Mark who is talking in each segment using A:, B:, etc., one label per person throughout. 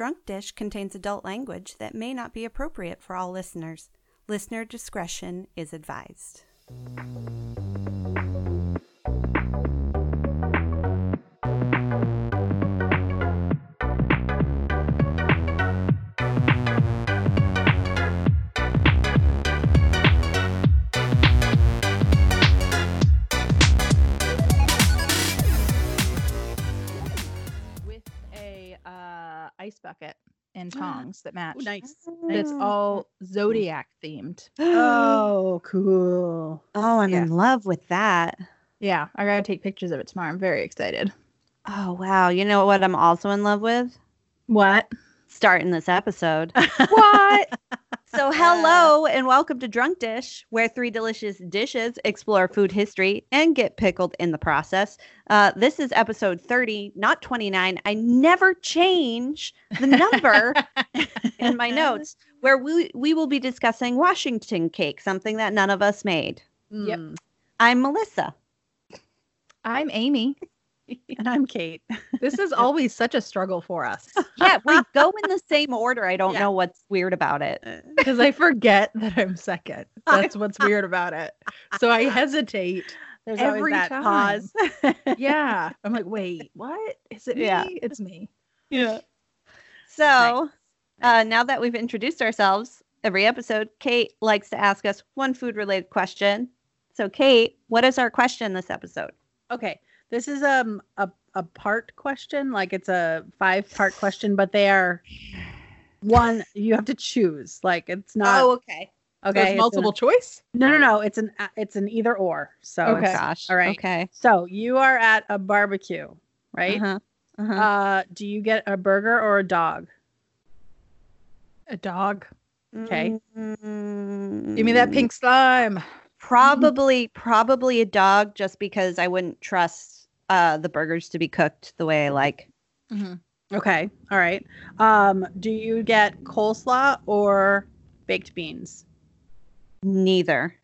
A: Drunk Dish contains adult language that may not be appropriate for all listeners. Listener discretion is advised.
B: and tongs that match.
C: nice.
B: It's all zodiac themed.
C: Oh, cool.
A: Oh, I'm
B: Yeah.
A: in love with that.
B: Yeah, I gotta take pictures of it tomorrow. I'm very excited.
A: Oh, wow. You know what I'm also in love with?
B: What?
A: Starting this episode.
B: What?
A: So, hello and welcome to Drunk Dish, where three delicious dishes explore food history and get pickled in the process. Uh, this is episode 30, not 29. I never change the number in my notes, where we, we will be discussing Washington cake, something that none of us made.
B: Yep.
A: I'm Melissa.
B: I'm Amy.
C: And I'm Kate.
B: This is always such a struggle for us
A: Yeah, we go in the same order. I don't
C: Yeah.
A: know what's weird about it.
B: because I forget that I'm second. That's what's weird about it. So I hesitate.
C: There's
B: Every
C: always that
B: time.
C: pause.
B: Yeah. I'm like, wait, what? Is it me?
A: Yeah.
B: It's me.
C: yeah.
A: So, uh, now that we've introduced ourselves, every episode, Kate likes to ask us one food related question. So, Kate, what is our question this episode?
C: Okay. This is um a, a part question. Like it's a five part question, but they are one you have to choose. Like it's not
A: Oh, okay.
C: Okay.
B: it's
C: it's
B: multiple
C: an-
B: choice.
C: no, no, no. It's an it's an either or. So
B: Okay.
A: Gosh.
C: All right.
A: Okay.
C: So you are at a barbecue, right?
A: Uh-huh. Uh-huh.
C: Uh, do you get a burger or a dog?
B: A dog.
C: okay.
A: Mm,
B: Give me that pink slime.
A: Probably, probably a dog, just because I wouldn't trust uh, the burgers to be cooked the way I like.
C: Okay. All right. Um, do you get coleslaw or baked beans?
A: Neither.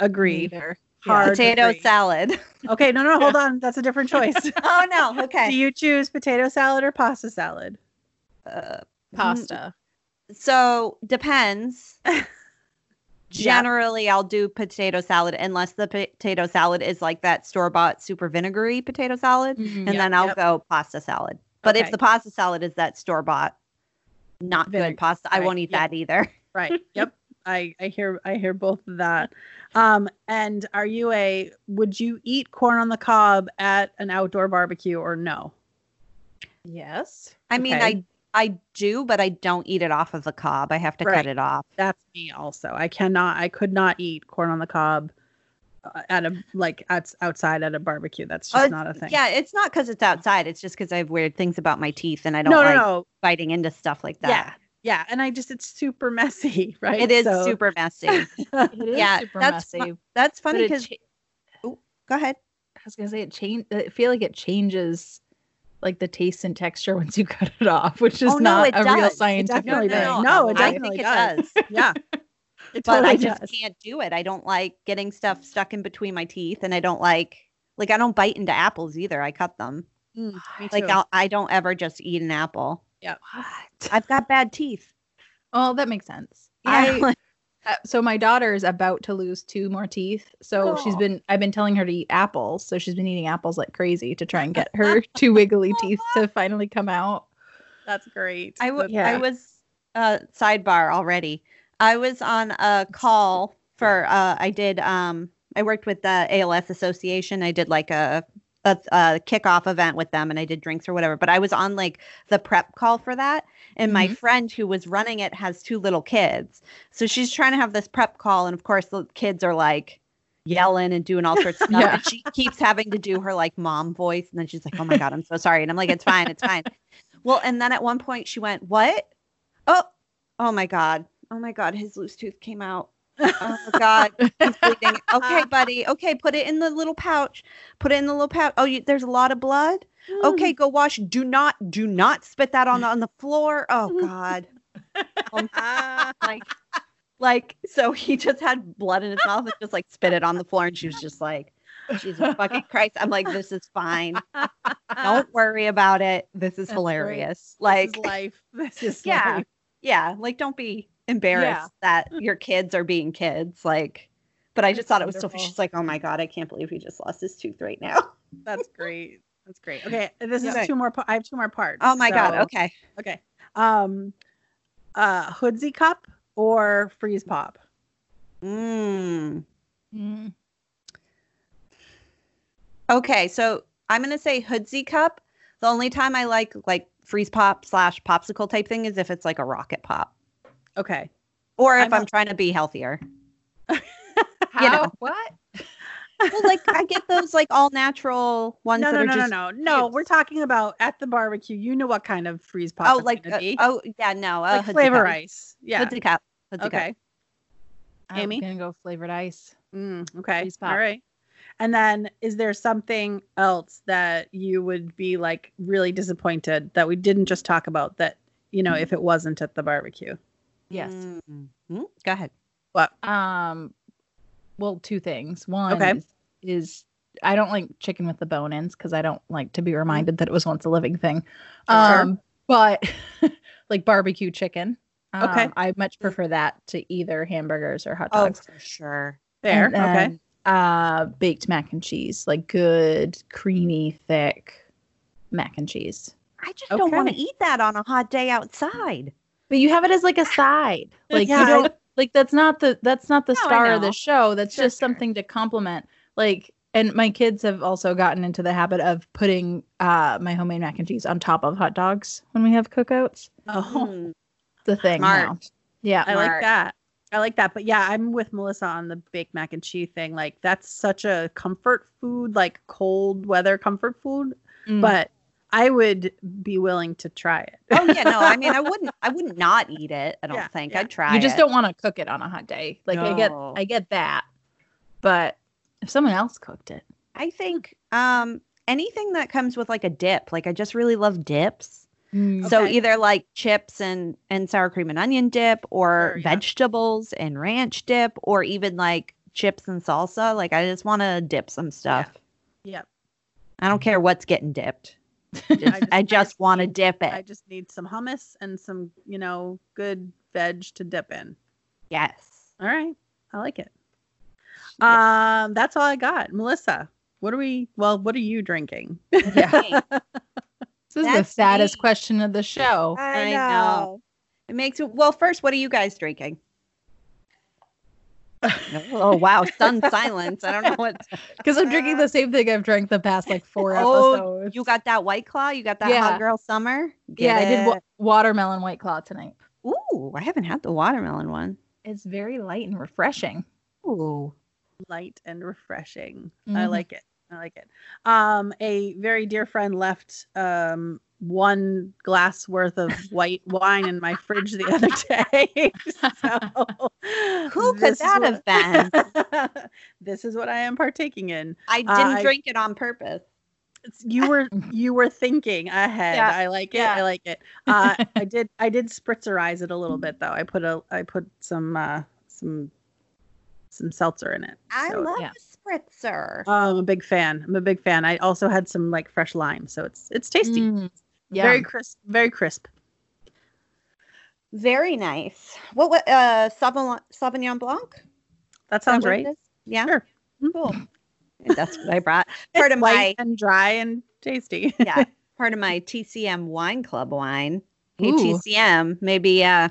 C: Agree.
B: Neither.
C: Hard
A: Potato
C: agree.
A: salad.
C: Okay. No, no, hold on. That's a different choice.
A: oh no. Okay.
C: Do you choose potato salad or pasta salad?
A: uh,
B: Pasta.
A: So depends. Generally, I'll do potato salad unless the potato salad is like that store bought super vinegary potato salad,
B: Mhm.
A: and
C: Yep,
A: then I'll
C: yep.
A: go pasta salad. But
C: Okay.
A: if the pasta salad is that store bought, not
C: Vinegar,
A: good pasta, I won't eat
C: yep.
A: that either.
C: Right. Yep. I I hear I hear both of that. Um, and are you a would you eat corn on the cob at an outdoor barbecue or no?
B: Yes.
A: I mean,
C: Okay.
A: I I do, but I don't eat it off of the cob. I have to
C: Right.
A: cut it off.
C: That's me also. I cannot I could not eat corn on the cob uh, at a like outs outside at a barbecue. That's just
A: Uh,
C: not a thing.
A: Yeah, it's not because it's outside. It's just because I have weird things about my teeth, and I don't
C: no,
A: like
C: no, no.
A: biting into stuff like that.
C: Yeah, Yeah, and I just it's super messy, right?
A: It is
C: So-
A: super messy.
B: It is
A: Yeah,
B: super
A: that's fu- That's funny because
B: cha-
A: go ahead.
B: I was gonna say it change. I feel like it changes like the taste and texture once you cut it off, which is
A: Oh, no,
B: not a real
A: does. It
B: scientific thing.
C: does. No, it
A: I
C: definitely
A: think it
C: does.
A: does.
C: yeah. It
A: but I just
C: does.
A: can't do it. I don't like getting stuff stuck in between my teeth, and I don't like like I don't bite into apples either. I cut them.
C: Mm,
A: Like. I'll, I don't ever just eat an apple.
B: What?
A: I've got bad teeth.
B: Oh, that makes sense.
A: Yeah.
B: I so my daughter is about to lose two more teeth. So she's been I've been telling her to eat apples. So she's been eating apples like crazy to try and get her two wiggly teeth to finally come out.
C: That's great.
A: I, w-
C: That's-
A: I was uh, sidebar already. I was on a call for uh, I did um I worked with the ALS Association. I did like a, a a kickoff event with them, and I did drinks or whatever. But I was on like the prep call for that, and my
B: Mhm.
A: friend who was running it has two little kids, so she's trying to have this prep call, and of course the kids are like yelling and doing all sorts of stuff.
B: Yeah.
A: And she keeps having to do her like mom voice, and then she's like, "Oh my god, I'm so sorry," and I'm like, "It's fine, it's fine." Well, and then at one point she went, "What? Oh, oh my god, oh my god, his loose tooth came out. Oh god, he's bleeding. Okay, buddy. Okay, put it in the little pouch. Put it in the little pouch. Oh, you, there's a lot of blood. Okay, go wash. Do not, do not spit that on on the floor. Oh god, Um, like, like so he just had blood in his mouth and just like spit it on the floor, and she was just like, Jesus fucking Christ. I'm like, this is fine. Don't worry about it. This is
C: That's
A: hilarious.
C: This
A: Like,
C: is life. This is
A: yeah,
C: life.
A: yeah. Like, don't be embarrassed that your kids are being kids. Like, but I just thought it was so.
C: wonderful.
A: She's like, oh my god, I can't believe he just lost his tooth right now.
C: That's great. That's great. Okay, this
A: Okay.
C: is two more. pa- I have two more parts.
A: Oh my god. Okay.
C: Okay. Um, uh, Hoodsie cup or freeze pop?
A: Mm.
B: Mm.
A: Okay, so I'm gonna say Hoodsie cup. The only time I like like freeze pop slash popsicle type thing is if it's like a rocket pop,
C: Okay.
A: or if
C: I'm
A: I'm,
C: a-
A: trying to be healthier.
B: How?
A: know.
B: What?
A: Well, like I get those like all natural ones
C: No,
A: that
C: no,
A: are
C: no, no,
A: just
C: no, no. We're talking about at the barbecue. You know what kind of freeze pop?
A: oh
C: it's
A: like uh,
C: be.
A: oh yeah no uh,
C: like flavor
A: cup.
C: ice. Yeah.
A: Hoodsie cup. Hoodsie cup.
C: Okay.
B: I'm gonna go flavored ice.
C: Mm, okay.
B: Freeze pop.
C: right. And then, is there something else that you would be like really disappointed that we didn't just talk about? That you know, if it wasn't at the barbecue.
B: Yes.
A: Mm. Mm, Go ahead.
C: What?
B: Um, well, two things. One
C: Okay.
B: is, is I don't like chicken with the bone ends because I don't like to be reminded that it was once a living thing.
C: Sure.
B: Um, but like barbecue chicken. Um,
C: Okay.
B: I much prefer that to either hamburgers or hot
A: Oh,
B: dogs.
A: for sure.
C: There.
B: And
C: okay.
B: Uh, baked mac and cheese, like good, creamy, thick mac and cheese.
A: I just don't want to eat that on a hot day outside.
B: But you have it as like a side. Like
C: Yeah,
B: you
C: I-
B: don't like that's not the that's not the
A: No,
B: star of the show. That's
A: Sure,
B: just
A: sure.
B: something to complement. Like and my kids have also gotten into the habit of putting uh my homemade mac and cheese on top of hot dogs when we have cookouts.
C: Oh,
A: Mm,
B: The thing
A: Smart.
B: now. Yeah.
C: I like that. I like that. But yeah, I'm with Melissa on the baked mac and cheese thing. Like that's such a comfort food, like cold weather comfort food.
B: Mm.
C: But I would be willing to try it.
A: Oh yeah, no. I mean, I wouldn't. I wouldn't not eat it. I don't
C: Yeah,
A: think
C: yeah.
A: I'd try.
B: you just
A: it.
B: don't want to cook it on a hot day. Like I get I get that. But if someone else cooked it.
A: I think um anything that comes with like a dip. Like I just really love dips. So
C: Okay.
A: either like chips and and sour cream and onion dip, or
C: Sure, yeah.
A: vegetables and ranch dip, or even like chips and salsa. Like I just want to dip some stuff.
C: Yep.
A: I don't care what's getting dipped.
C: I just-
A: I
C: I
A: just
C: just
A: want to dip it.
C: I just need some hummus and some, you know, good veg to dip in.
A: yes.
C: All right. I like it. Um, that's all I got. Melissa, what are we well, what are you drinking?
B: Yeah. This is the saddest
A: me.
B: question of the show.
A: I know. It makes it well. First, what are you guys drinking? oh wow, stunned silence. I don't know what.
B: Because I'm drinking the same thing I've drank the past like four
A: Oh,
B: episodes.
A: You got that white claw. You got that
B: Yeah.
A: hot girl summer.
B: yeah, I did wa- watermelon white claw tonight.
A: Ooh, I haven't had the watermelon one.
B: It's very light and refreshing.
A: Ooh.
C: Light and refreshing. I
B: Mhm.
C: like it. I like it. Um, a very dear friend left um one glass worth of white wine in my fridge the other day. so
A: Who could that
C: what-
A: have been?
C: this is what I am partaking in.
A: I didn't
C: Uh, I-
A: drink it on purpose.
C: It's- you were you were thinking ahead.
B: Yeah,
C: I like it.
B: yeah.
C: I like it. Uh, I did I did spritzerize it a little bit though. I put a I put some uh, some some seltzer in it.
A: I
C: So,
A: love
B: yeah.
A: spritzer.
C: Oh, I'm a big fan. I'm a big fan. I also had some like fresh lime, so it's it's tasty.
B: Mm, yeah.
C: Very crisp. Very crisp.
A: Very nice. What? What? Uh, Sauvignon, Sauvignon Blanc.
C: That sounds
A: what
C: right.
A: Yeah.
C: Sure.
A: Cool. That's what I brought. Part of my
C: and dry and tasty.
A: yeah, part of my TCM Wine Club wine. Hey,
B: Ooh.
A: TCM, maybe uh,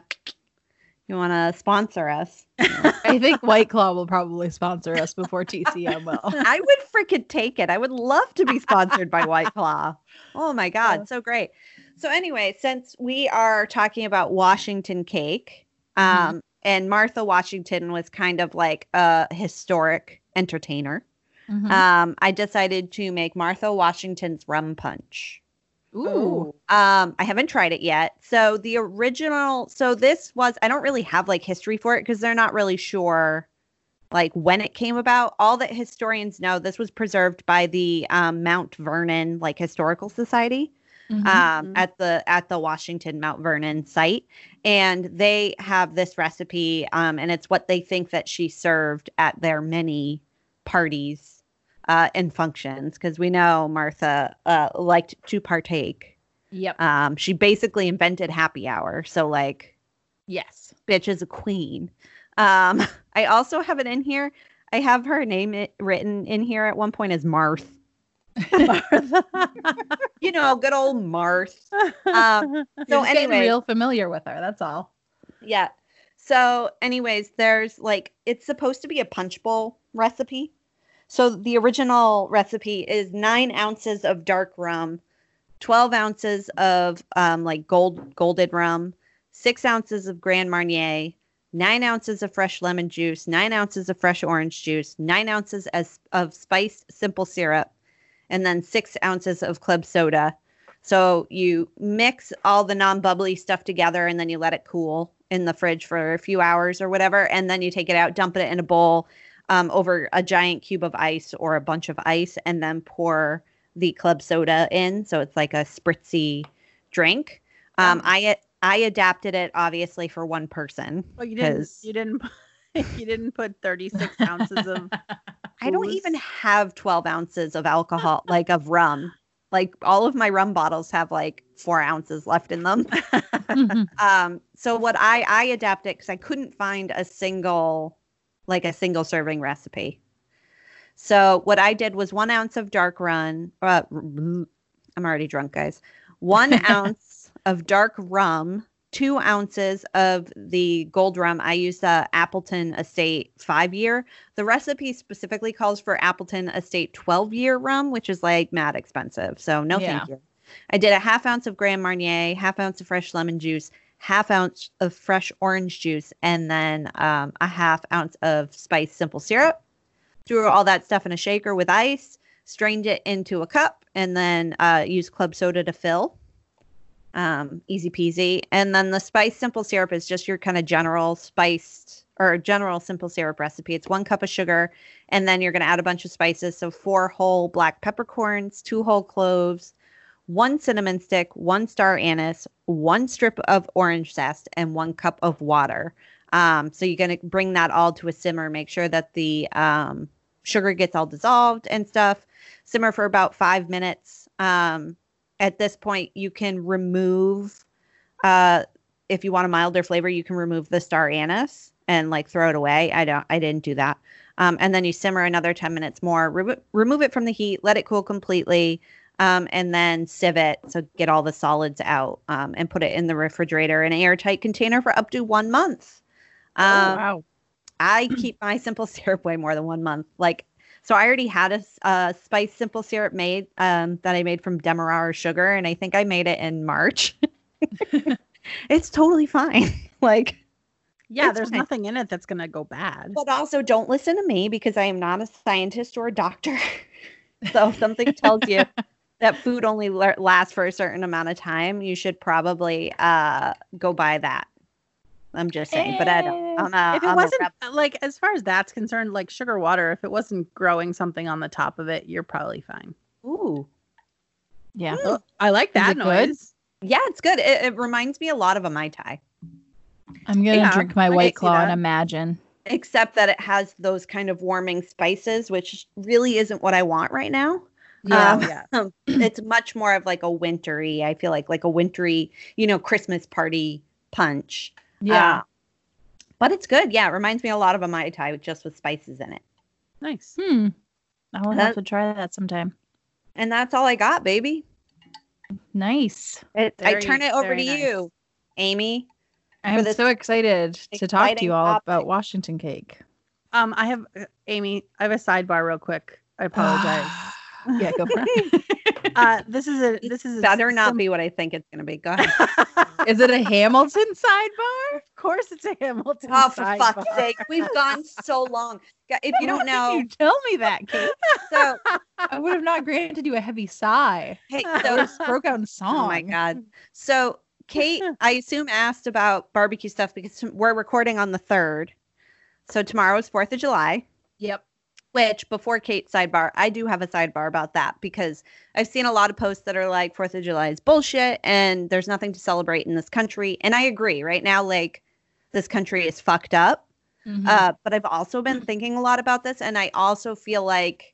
A: you want to sponsor us?
B: I think White Claw will probably sponsor us before TCM will.
A: I would freaking take it. I would love to be sponsored by White Claw. Oh my God, so great. So, anyway, since we are talking about Washington cake, um, and Martha Washington was kind of like a historic entertainer,
B: Mhm.
A: um, I decided to make Martha Washington's rum punch.
B: Ooh.
A: Um, I haven't tried it yet. So the original, so this was, I don't really have like history for it because they're not really sure like when it came about. All that historians know, this was preserved by the um, Mount Vernon like historical society
B: Mhm.
A: um,
C: Mhm.
A: at the at the Washington Mount Vernon site, and they have this recipe, um, and it's what they think that she served at their many parties uh, and functions because we know Martha uh, liked to partake.
B: Yep.
A: Um, she basically invented happy hour. So like,
B: yes.
A: bitch is a queen. Um, I also have it in here. I have her name it, written in here at one point as Marth.
C: Martha.
A: You know, good old Marth. Um,
B: So
A: anyway,
B: real familiar with her. That's all.
A: yeah. So, anyways, there's like it's supposed to be a punch bowl recipe. So the original recipe is nine ounces of dark rum, twelve ounces of um, like gold golded rum, six ounces of Grand Marnier, nine ounces of fresh lemon juice, nine ounces of fresh orange juice, nine ounces as, of spiced simple syrup, and then six ounces of club soda. So you mix all the non-bubbly stuff together, and then you let it cool in the fridge for a few hours or whatever, and then you take it out, dump it in a bowl um, over a giant cube of ice or a bunch of ice, and then pour the club soda in. So it's like a spritzy drink. Um,
C: Oh.
A: I I adapted it obviously for one person.
C: Well, you didn't.
A: 'Cause-
C: You didn't. You didn't put 36 ounces of.
A: I don't even have 12 ounces of alcohol, like of rum. Like all of my rum bottles have like four ounces left in them.
B: Mhm.
A: Um, so what I I adapted because I couldn't find a single like a single serving recipe. So what I did was one ounce of dark run. Uh, I'm already drunk, guys. One ounce of dark rum, two ounces of the gold rum. I used the Appleton Estate five year. The recipe specifically calls for Appleton Estate 12 year rum, which is like mad expensive. So no
B: Yeah.
A: thank you. I did a half ounce of Grand Marnier, half ounce of fresh lemon juice, half ounce of fresh orange juice, and then um, a half ounce of spiced simple syrup. Threw all that stuff in a shaker with ice, strained it into a cup, and then uh, used club soda to fill. Um, easy peasy. And then the spiced simple syrup is just your kind of general spiced or general simple syrup recipe. It's one cup of sugar, and then you're going to add a bunch of spices. So four whole black peppercorns, two whole cloves, one cinnamon stick, one star anise, one strip of orange zest, and one cup of water. Um, so you're going to bring that all to a simmer. Make sure that the um, sugar gets all dissolved and stuff. Simmer for about five minutes. Um, at this point, you can remove, uh, if you want a milder flavor, you can remove the star anise and like throw it away. I don't, I didn't do that. Um, and then you simmer another 10 minutes more, remo- remove it from the heat, let it cool completely um, and then sieve it so get all the solids out um, and put it in the refrigerator in an airtight container for up to one month.
B: Oh,
A: Um,
B: wow.
A: I keep my simple syrup way more than one month. Like, so I already had a spice simple syrup made um, that I made from Demerara sugar, and I think I made it in March. it's totally fine. like,
C: Yeah, there's
A: fine.
C: nothing in it that's gonna go bad.
A: but also don't listen to me because I am not a scientist or a doctor. so if something tells you that food only lasts for a certain amount of time, you should probably uh, go buy that. I'm just saying, but I don't. Eh, I'm a,
C: if it
A: I'm
C: wasn't
A: rep- uh,
C: like as far as that's concerned, like sugar water, if it wasn't growing something on the top of it, you're probably fine.
A: ooh,
B: Yeah.
C: Oh, I like that
B: it good?
A: yeah, it's good. It, it reminds me a lot of a mai tai,
B: I'm gonna
C: Yeah,
B: drink my
C: I
B: white claw and imagine.
A: except that it has those kind of warming spices, which really isn't what I want right now.
C: Yeah,
A: Um,
C: yeah.
A: it's much more of like a wintry. I feel like like a wintry, you know, Christmas party punch.
B: Yeah.
A: Uh, but it's good. Yeah, it reminds me a lot of a mai tai just with spices in it.
C: Nice.
B: hmm. I'll
A: That-
B: have to try that sometime.
A: And that's all I got, baby.
B: Nice.
A: It, I turn it over to
C: nice.
A: you, Amy.
B: I'm so excited to talk to you all
A: topic.
B: about Washington cake.
C: Um, I have uh, Amy. I have a sidebar, real quick. I apologize.
B: yeah, go for it.
C: uh, this is a this is a
A: Better not
C: sim-
A: be what I think it's going to be. Go ahead.
B: Is it a Hamilton sidebar?
C: of course, it's a Hamilton.
A: oh, for fuck's sake. We've gone so long. If you don't know,
B: you tell me that, Kate.
A: so,
B: I would have not granted you a heavy sigh.
A: hey,
B: I
A: so
B: broke out in song.
A: Oh my god. So Kate, I assume asked about barbecue stuff because we're recording on the third. So tomorrow is Fourth of July.
B: Yep.
A: Which before Kate's sidebar, I do have a sidebar about that because I've seen a lot of posts that are like Fourth of July is bullshit and there's nothing to celebrate in this country. And I agree. Right now, like this country is fucked up.
B: Mhm.
A: Uh, but I've also been thinking a lot about this, and I also feel like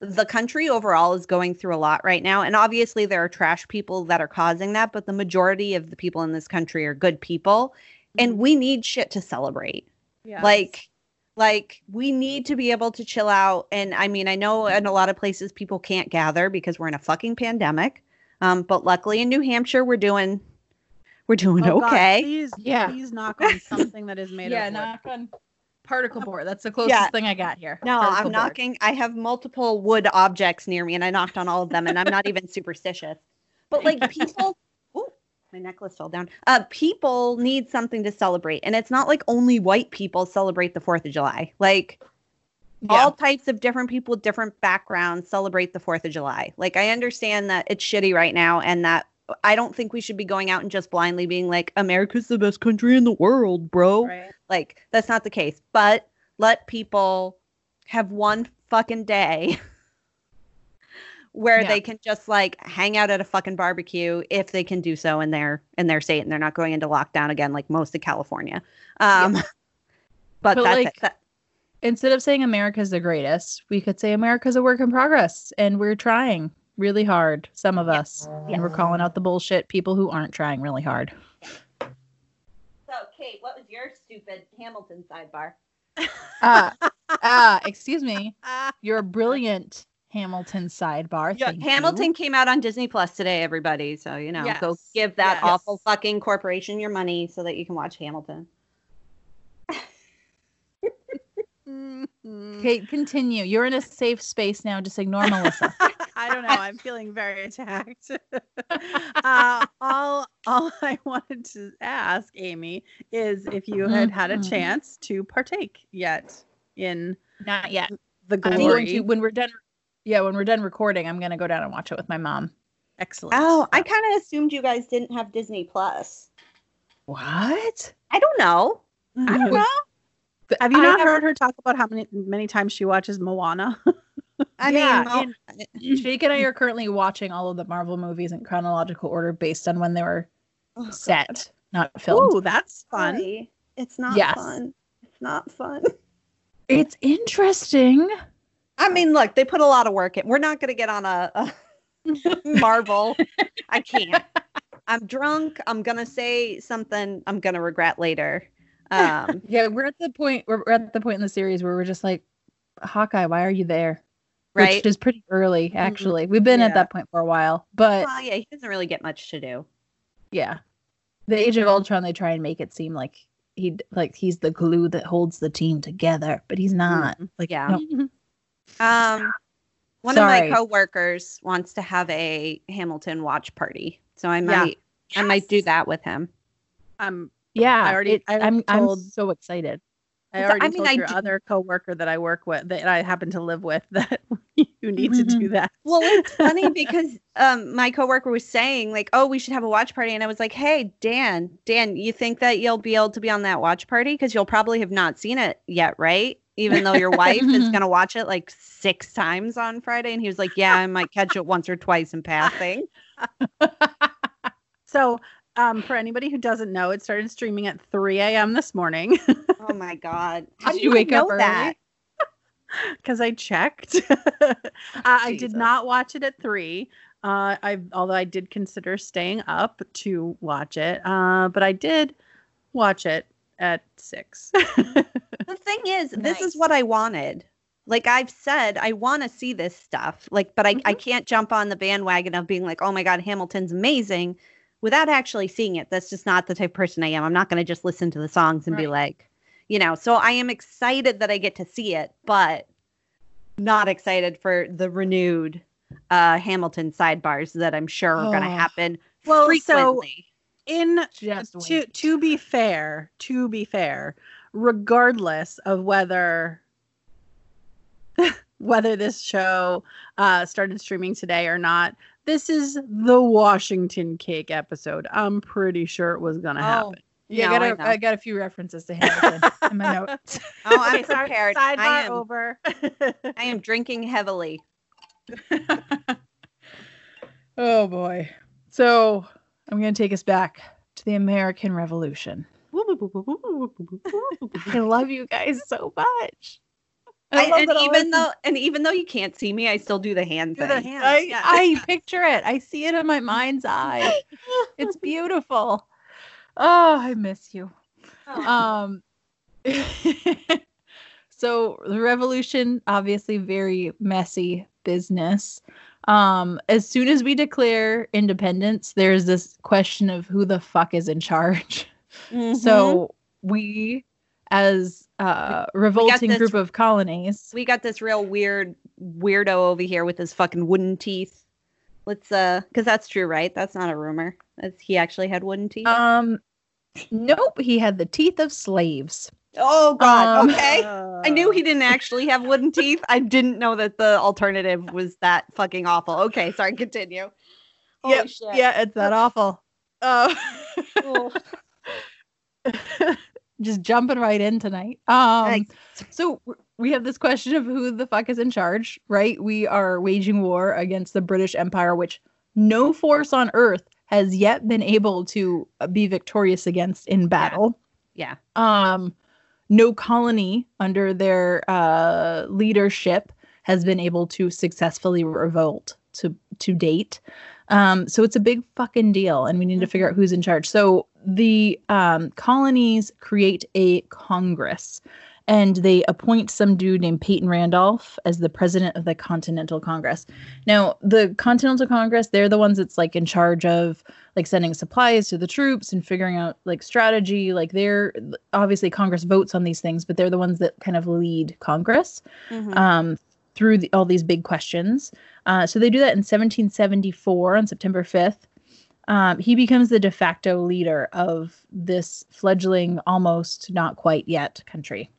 A: the country overall is going through a lot right now. And obviously, there are trash people that are causing that, but the majority of the people in this country are good people. And we need shit to celebrate.
C: Yes.
A: Like, like we need to be able to chill out. And I mean, I know in a lot of places people can't gather because we're in a fucking pandemic. Um, but luckily in New Hampshire, we're doing we're doing
C: Oh, God,
A: okay.
C: please,
B: Yeah.
C: please knock on something that is made
B: yeah,
C: of wood.
B: knock on particle board. That's the closest
A: Yeah.
B: thing I got here.
A: No,
B: Particle
A: I'm
B: board.
A: knocking. I have multiple wood objects near me, and I knocked on all of them, and I'm not even superstitious. But like people, ooh, my necklace fell down. Uh, people need something to celebrate, and it's not like only white people celebrate the Fourth of July. Like
B: Yeah.
A: all types of different people with different backgrounds celebrate the Fourth of July. Like I understand that it's shitty right now, and that I don't think we should be going out and just blindly being like, "America's the best country in the world, bro."
C: Right.
A: Like that's not the case. But let people have one fucking day where
B: Yeah.
A: they can just like hang out at a fucking barbecue if they can do so in their in their state and they're not going into lockdown again like most of California. Um but,
B: But,
A: that's
B: like,
A: it. That-
B: Instead of saying America's the greatest, we could say America's a work in progress and we're trying really hard, some of us. And we're calling out the bullshit people who aren't trying really hard.
A: So Kate, what was your stupid Hamilton sidebar?
B: Uh, uh, excuse me. You're a brilliant Hamilton sidebar.
A: Yeah,
B: Thank you.
A: Hamilton came out on Disney Plus today, everybody. So, you know, go give that
C: Yes.
A: awful fucking corporation your money so that you can watch Hamilton.
C: mhm.
B: Kate, continue. You're in a safe space now. Just ignore Melissa.
C: I don't know. I'm feeling very attacked. uh, all, all I wanted to ask Amy is if you had had a
B: Mhm.
C: chance to partake yet in
B: Not yet.
C: the
B: I'm
C: glory.
B: to when we're done. Yeah, when we're done recording, I'm gonna go down and watch it with my mom.
C: Excellent.
A: Oh, I kind of assumed you guys didn't have Disney Plus.
B: What?
A: I don't know. I don't know.
C: Have you
B: I
C: not
B: have-
C: heard her talk about how many many times she watches Moana?
A: I
B: Yeah,
A: mean,
B: Jake and I are currently watching all of the Marvel movies in chronological order based on when they were
A: oh, God.
B: set, not filmed.
C: Oh, that's fun.
A: It's not
B: Yes.
A: fun. It's not fun.
B: It's interesting.
A: I mean, look, they put a lot of work in. We're not going to get on a, a Marvel. I can't. I'm drunk. I'm going to say something I'm going to regret later. Um,
B: Yeah, we're at the point. We're we're at the point in the series where we're just like, Hawkeye, why are you there?
A: right?
B: Which is pretty early, actually. We've been at that point for a while, but
A: well, yeah, he doesn't really get much to do.
B: yeah, the Age of Ultron, they try and make it seem like he like he's the glue that holds the team together, but he's not. Like,
A: Yeah.
B: no.
A: Um, one
B: Sorry.
A: of my coworkers wants to have a Hamilton watch party, so I
C: Yeah.
A: might I might do that with him.
C: Um,
B: yeah,
C: I already-
B: it-
C: I
B: I'm I'm so excited.
C: I already
A: I mean,
C: told
A: I
C: your
A: do-
C: other coworker that I work with that I happen to live with that you need to do that.
A: Well, it's funny because um, my coworker was saying like, "Oh, we should have a watch party," and I was like, "Hey, Dan, Dan, you think that you'll be able to be on that watch party because you'll probably have not seen it yet, right? Even though your wife is gonna watch it like six times on Friday." And he was like, "Yeah, I might catch it once or twice in passing."
C: So, um, for anybody who doesn't know, it started streaming at 3 a.m. this morning
A: Oh my god! How
B: Did you wake up early?
A: that?
C: because I checked. uh, I did not watch it at three. Uh, I although I did consider staying up to watch it, uh, but I did watch it at six.
A: The thing is, this is what I wanted. Like I've said, I want to see this stuff. Like, but I, I can't jump on the bandwagon of being like, oh my God, Hamilton's amazing without actually seeing it. That's just not the type of person I am. I'm not going to just listen to the songs and be like, you know, so I am excited that I get to see it, but not excited for the renewed uh Hamilton sidebars that I'm sure are going to
B: Oh.
A: happen
C: Well, so- In
B: Just
C: to
B: wait.
C: to be fair, to be fair, regardless of whether whether this show uh, started streaming today or not, this is the Washington Cake episode. I'm pretty sure it was gonna
A: Oh,
C: happen.
B: Yeah,
A: No,
B: I,
A: I
B: got
A: know.
B: a, I got a few references to Hamilton in my notes.
A: Oh, I'm
C: sorry,
A: prepared.
C: Sidebar
A: I am,
C: over.
A: I am drinking heavily.
B: oh boy. So I'm gonna take us back to the American Revolution. I love you guys so much.
A: I,
B: love
A: and even
B: is-
A: though and even though you can't see me, I still do the hand
C: Do
A: thing.
C: the hands.
B: I,
C: yeah.
B: I picture it. I see it in my mind's eye. It's beautiful. Oh, I miss you. Um so the revolution obviously very messy business. Um as soon as we declare independence, there's this question of who the fuck is in charge.
A: Mhm.
B: So we as a revolting
A: this-
B: group of colonies
A: we got this real weird weirdo over here with his fucking wooden teeth. Let's uh because that's true, right? That's not a rumor. That's, he actually had wooden teeth.
B: um nope, he had the teeth of slaves.
A: oh god,
B: um,
A: okay.
C: Uh,
A: I knew he didn't actually have wooden teeth. I didn't know that the alternative was that fucking awful. Okay, sorry, continue. Holy
B: Yep,
A: shit.
B: Yeah, it's that awful. Uh,
A: Oh.
B: just jumping right in tonight. Um,
A: Thanks.
B: so we have this question of who the fuck is in charge, right? We are waging war against the British Empire, which no force on earth has yet been able to be victorious against in battle.
A: Yeah.
B: Um, no colony under their uh, leadership has been able to successfully revolt to to date. Um, so it's a big fucking deal, and we need to figure out who's in charge. So the um, colonies create a congress, and they appoint some dude named Peyton Randolph as the president of the Continental Congress. Now, the Continental Congress, they're the ones that's like in charge of like sending supplies to the troops and figuring out like strategy. Like they're obviously Congress votes on these things, but they're the ones that kind of lead Congress
A: Mhm.
B: um, through the, all these big questions. Uh, so they do that in 1774 on September 5th. Um, he becomes the de facto leader of this fledgling, almost not quite yet country.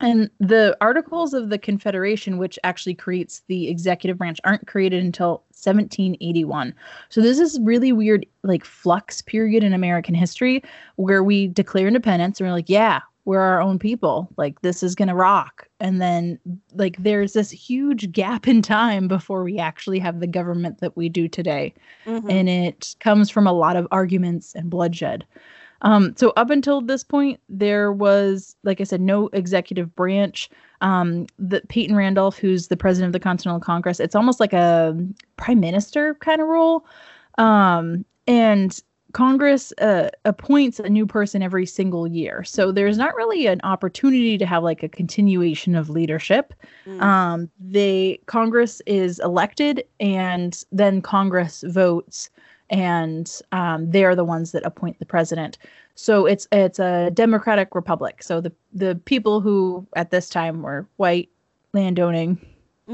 B: And the Articles of the Confederation, which actually creates the executive branch, aren't created until 1781. So this is really weird, like flux period in American history where we declare independence and we're like, yeah, we're our own people. Like this is gonna rock. And then like there's this huge gap in time before we actually have the government that we do today
A: Mhm.
B: and it comes from a lot of arguments and bloodshed. Um, so up until this point, there was, like I said, no executive branch. Um, the Peyton Randolph, who's the president of the Continental Congress, it's almost like a prime minister kind of role. Um, and Congress uh, appoints a new person every single year. So there's not really an opportunity to have like a continuation of leadership
A: Mm.
B: um they congress is elected and then congress votes and um, they're the ones that appoint the president so it's it's a democratic republic so the the people who at this time were white landowning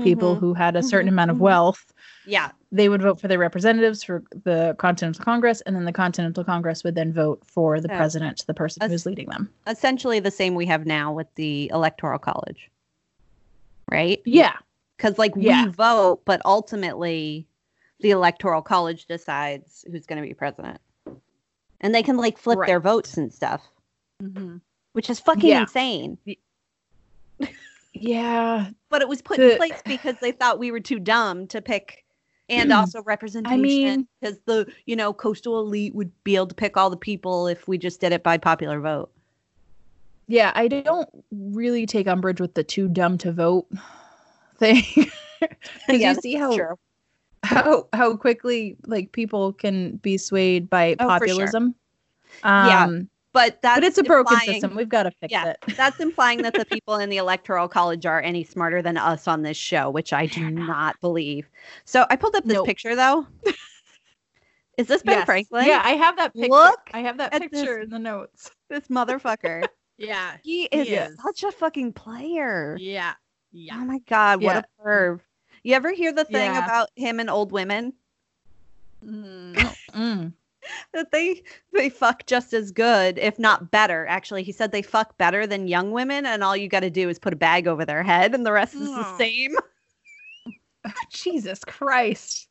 B: people
A: Mhm.
B: who had a certain
A: Mhm,
B: amount of
A: mhm.
B: wealth
A: Yeah.
B: they would vote for their representatives for the continental congress and then the continental congress would then vote for the president the person
A: That's-
B: who's leading them
A: Essentially the same we have now with the electoral college. Right?
B: yeah
A: Because like
B: Yeah.
A: we vote, but ultimately the electoral college decides who's going to be president. And they can like flip their votes and stuff,
C: mhm.
A: which is fucking
B: Yeah.
A: insane.
B: Yeah
A: But it was put
B: The-
A: in place because they thought we were too dumb to pick and also representation I
B: mean-
A: because the, you know, coastal elite would be able to pick all the people if we just did it by popular vote.
B: Yeah, I don't really take umbrage with the too dumb to vote thing. 'Cause
A: Yeah,
B: you see how
A: Sure.
B: how how quickly like people can be swayed by
A: Oh, for sure.
B: populism.
A: Yeah,
B: Um,
A: But that's
B: but it's a broken system. We've got to fix
A: Yeah,
B: it.
A: that's implying that the people in the electoral college are any smarter than us on this show, which I do
B: not.
A: believe. So I pulled up this
B: Nope.
A: picture though. Is this Ben
B: Yes.
A: Franklin?
B: Yeah, I have that picture.
A: Look
B: I have that picture
A: this-
B: in the notes.
A: this motherfucker.
C: Yeah.
A: He is,
C: is.
A: such a fucking player.
C: Yeah. Yeah.
A: Oh my god, what
B: Yeah.
A: a perv. You ever hear the thing
B: Yeah.
A: about him and old women?
C: Mhm.
B: Mm.
A: That they they fuck just as good, if not better. Actually, he said they fuck better than young women, and all you got to do is put a bag over their head, and the rest is the same.
B: Jesus Christ.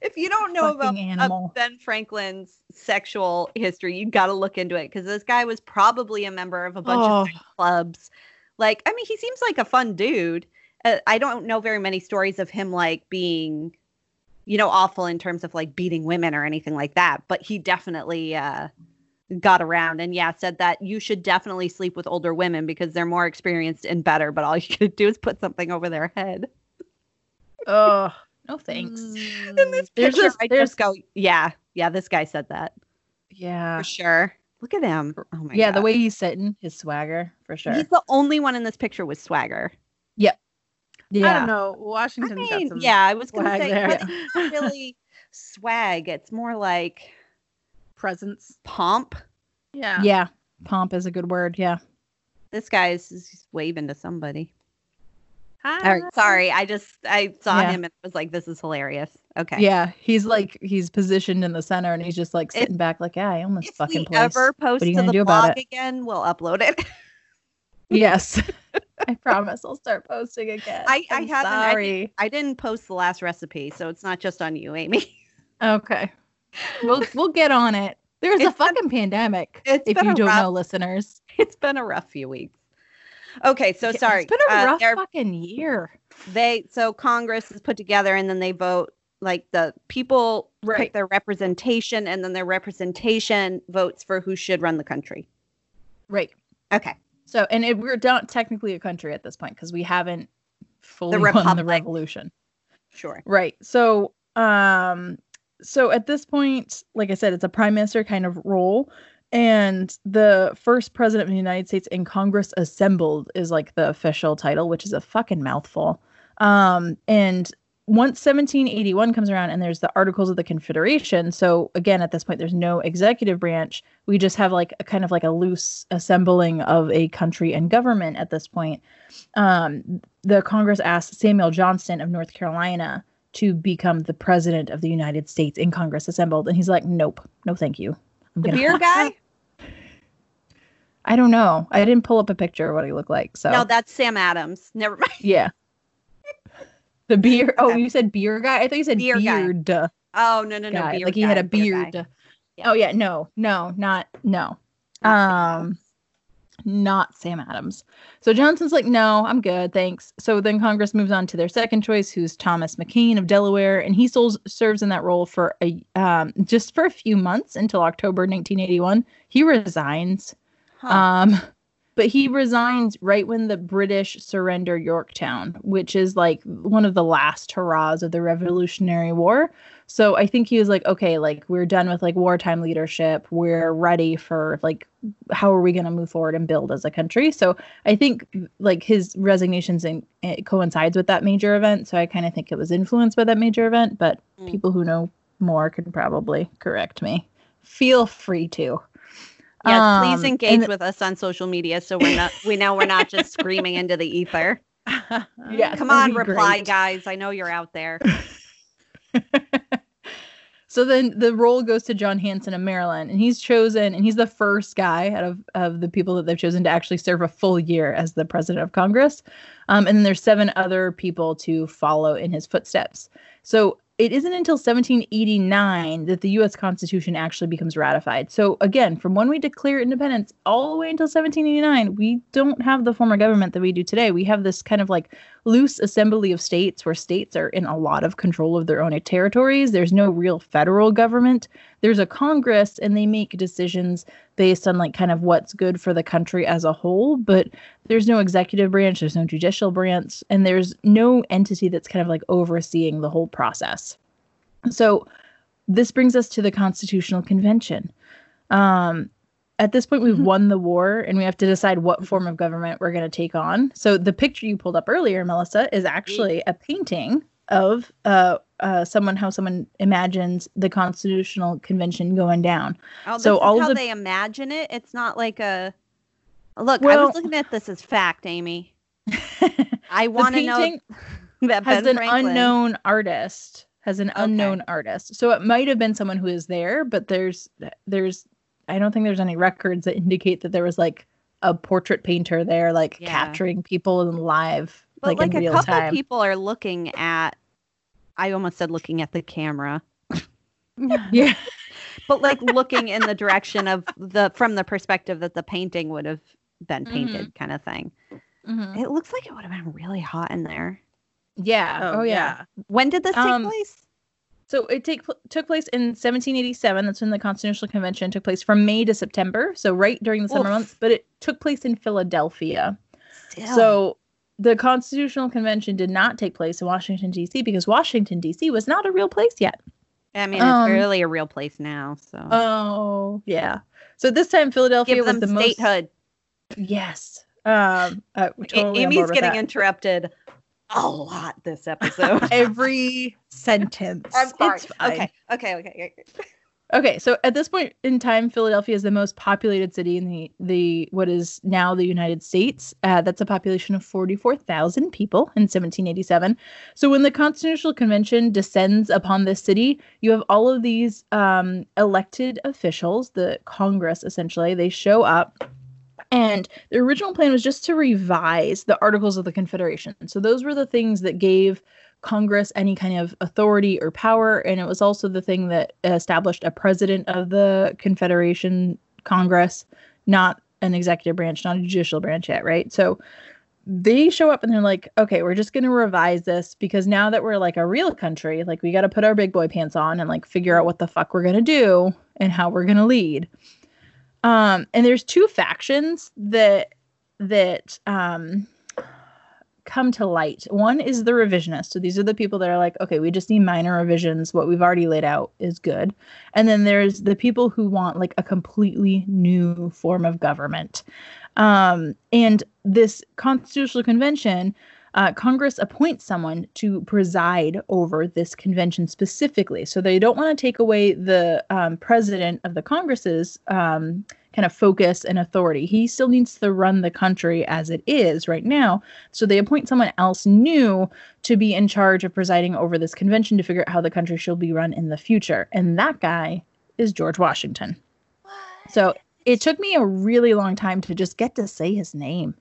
A: if you don't know about uh. Ben Franklin's sexual history, you got to look into it because this guy was probably a member of a bunch
B: Oh.
A: of clubs. Like, I mean, he seems like a fun dude. Uh, I don't know very many stories of him like being, you know, awful in terms of like beating women or anything like that. But he definitely uh, got around and yeah, said that you should definitely sleep with older women because they're more experienced and better, but all you could do is put something over their head.
B: Oh, no thanks.
A: In
C: Mm,
A: this
B: There's
A: picture,
B: this-
A: I
B: there's-
A: just go, yeah, yeah, this guy said that
B: Yeah.
A: for sure. Look at him. Oh my
B: yeah,
A: god.
B: the way he's sitting, his swagger for sure.
A: He's the only one in this picture with swagger.
C: I
B: yeah.
C: I don't know.
A: I
C: Washington's got
A: mean,
C: some
A: yeah, I was gonna say,
C: there.
A: but it's not really swag. It's more like
C: presence.
A: pomp.
C: Yeah.
B: Yeah. Pomp is a good word. Yeah.
A: This guy is is waving to somebody.
C: Hi.
A: All right, sorry. I just I saw
B: Yeah.
A: him and was like, this is hilarious. Okay.
B: Yeah. He's like he's positioned in the center and he's just like
A: If-
B: sitting back like, yeah, I almost this
A: If
B: fucking
A: we
B: place.
A: ever post
B: are you
A: to the
B: do
A: blog again, we'll upload it.
B: Yes. I promise I'll start posting again.
A: I- I
B: I'm
A: haven't-
B: sorry.
A: I didn't post the last recipe, so it's not just on you, Amy.
B: Okay. We'll we'll get on it. There's a
A: It's been-
B: fucking pandemic.
A: it's
B: if
A: been
B: you
A: a
B: don't
A: rough-
B: know, listeners.
A: It's been a rough few weeks. Okay, so
B: Yeah,
A: sorry.
B: It's been a
A: uh,
B: rough
A: they're-
B: fucking year.
A: they so Congress is put together and then they vote like the people pick their representation and then their representation votes for who should run the country.
B: Right.
A: Okay.
B: So, and it, we're not technically a country at this point because we haven't fully won the revolution.
A: Sure.
B: Right. So, um, so at this point, like I said, it's a prime minister kind of role, and the first president of the United States in Congress assembled is like the official title, which is a fucking mouthful. Um, and once 1781 comes around and there's the Articles of the Confederation, so again, at this point, there's no executive branch. We just have like a kind of like a loose assembling of a country and government at this point. Um, the Congress asked Samuel Johnston of North Carolina to become the president of the United States in Congress assembled. And he's like, nope, no, thank you. I'm
A: The beer guy?
B: I don't know. I didn't pull up a picture of what he looked like. So
A: No, that's Sam Adams. Never mind.
B: yeah. The beer. Oh, you said beer guy? I thought you said
A: Beer guy. Oh no no no
B: guy.
A: beer
B: like he had
A: guy,
B: a
A: beer
B: beard.
A: Yeah.
B: Oh yeah, no, no, not no.
A: Not Sam
B: Um
A: Adams.
B: not Sam Adams. So Johnson's like, no, I'm good, thanks. So then Congress moves on to their second choice, who's Thomas McKean of Delaware, and he still serves in that role for a um, just for a few months until October 1981. He resigns,
A: Huh.
B: um, but he resigns right when the British surrender Yorktown, which is like one of the last hurrahs of the Revolutionary War. So I think he was like, okay, like we're done with like wartime leadership. We're ready for like how are we going to move forward and build as a country. So I think like his resignations in, it coincides with that major event. So I kind of think it was influenced by that major event. But
A: Mm.
B: people who know more can probably correct me. Feel free to.
A: Yeah, please
B: Um,
A: engage
B: and-
A: with us on social media so we're not we know we're not just screaming into the ether.
B: Yeah,
A: Come on, reply
B: great.
A: guys. I know you're out there.
B: so then the role goes to John Hanson of Maryland, and he's chosen, and he's the first guy out of, of the people that they've chosen to actually serve a full year as the president of Congress. Um, and then there's seven other people to follow in his footsteps. So it isn't until 1789 that the U.S. Constitution actually becomes ratified. So again, from when we declare independence all the way until 1789, we don't have the form of government that we do today. We have this kind of like loose assembly of states where states are in a lot of control of their own territories. There's no real federal government. There's a Congress, and they make decisions based on like kind of what's good for the country as a whole. But there's no executive branch, there's no judicial branch, and there's no entity that's kind of like overseeing the whole process. So this brings us to the Constitutional Convention. Um, at this point, we've
C: Mhm.
B: won the war and we have to decide what form of government we're going to take on. So the picture you pulled up earlier, Melissa, is actually a painting of uh, uh, someone, how someone imagines the Constitutional Convention going down.
A: Oh,
B: So all of
A: how
B: the-
A: they imagine it. It's not like a look. I was looking at this as fact, Amy. I want to know
B: painting
A: that
B: has
A: Ben
B: an
A: Franklin,
B: unknown artist has an
A: Okay.
B: unknown artist so it might have been someone who is there but there's there's i don't think there's any records that indicate that there was like a portrait painter there like
A: Yeah.
B: capturing people in live
A: but
B: like,
A: like,
B: in
A: a
B: real
A: couple
B: time
A: people are looking at. I almost said looking at the camera,
B: yeah
A: but like looking in the direction of the from the perspective that the painting would have been
B: Mm-hmm.
A: painted, kind of thing.
B: Mhm.
A: It looks like it would have been really hot in there.
B: yeah oh, yeah
A: When did this take
B: Um,
A: place?
B: So it take, took place in 1787. That's when the Constitutional Convention took place from May to September. So right during the summer
A: Oof.
B: months, but it took place in Philadelphia.
A: Still.
B: So the Constitutional Convention did not take place in Washington, D.C. because Washington, D.C. was not a real place yet.
A: I mean, it's
B: um,
A: barely a real place now. So
B: Oh, yeah. So this time Philadelphia
A: give
B: was the
A: statehood.
B: most. Yes. Um, uh, totally
A: Amy's getting interrupted a lot this episode.
B: every sentence.
A: I'm sorry. Okay, okay, okay. okay.
B: Okay, so at this point in time, Philadelphia is the most populated city in the the what is now the United States. Uh, that's a population of forty four thousand people in seventeen eighty seven. So when the Constitutional Convention descends upon this city, you have all of these um, elected officials, the Congress essentially. They show up. And the original plan was just to revise the Articles of the Confederation. So those were the things that gave Congress any kind of authority or power. And it was also the thing that established a president of the Confederation Congress, not an executive branch, not a judicial branch yet, right? So they show up and they're like, okay, we're just going to revise this because now that we're like a real country, like we got to put our big boy pants on and like figure out what the fuck we're going to do and how we're going to lead. Um, and there's two factions that that um come to light. One is the revisionists. So these are the people that are like, okay, we just need minor revisions. What we've already laid out is good. And then there's the people who want like a completely new form of government. Um, and this constitutional convention, uh, Congress appoints someone to preside over this convention specifically. So they don't want to take away the um, president of the Congress's um, kind of focus and authority. He still needs to run the country as it is right now. So they appoint someone else new to be in charge of presiding over this convention to figure out how the country should be run in the future. And that guy is George Washington. What? So it took me a really long time to just get to say his name.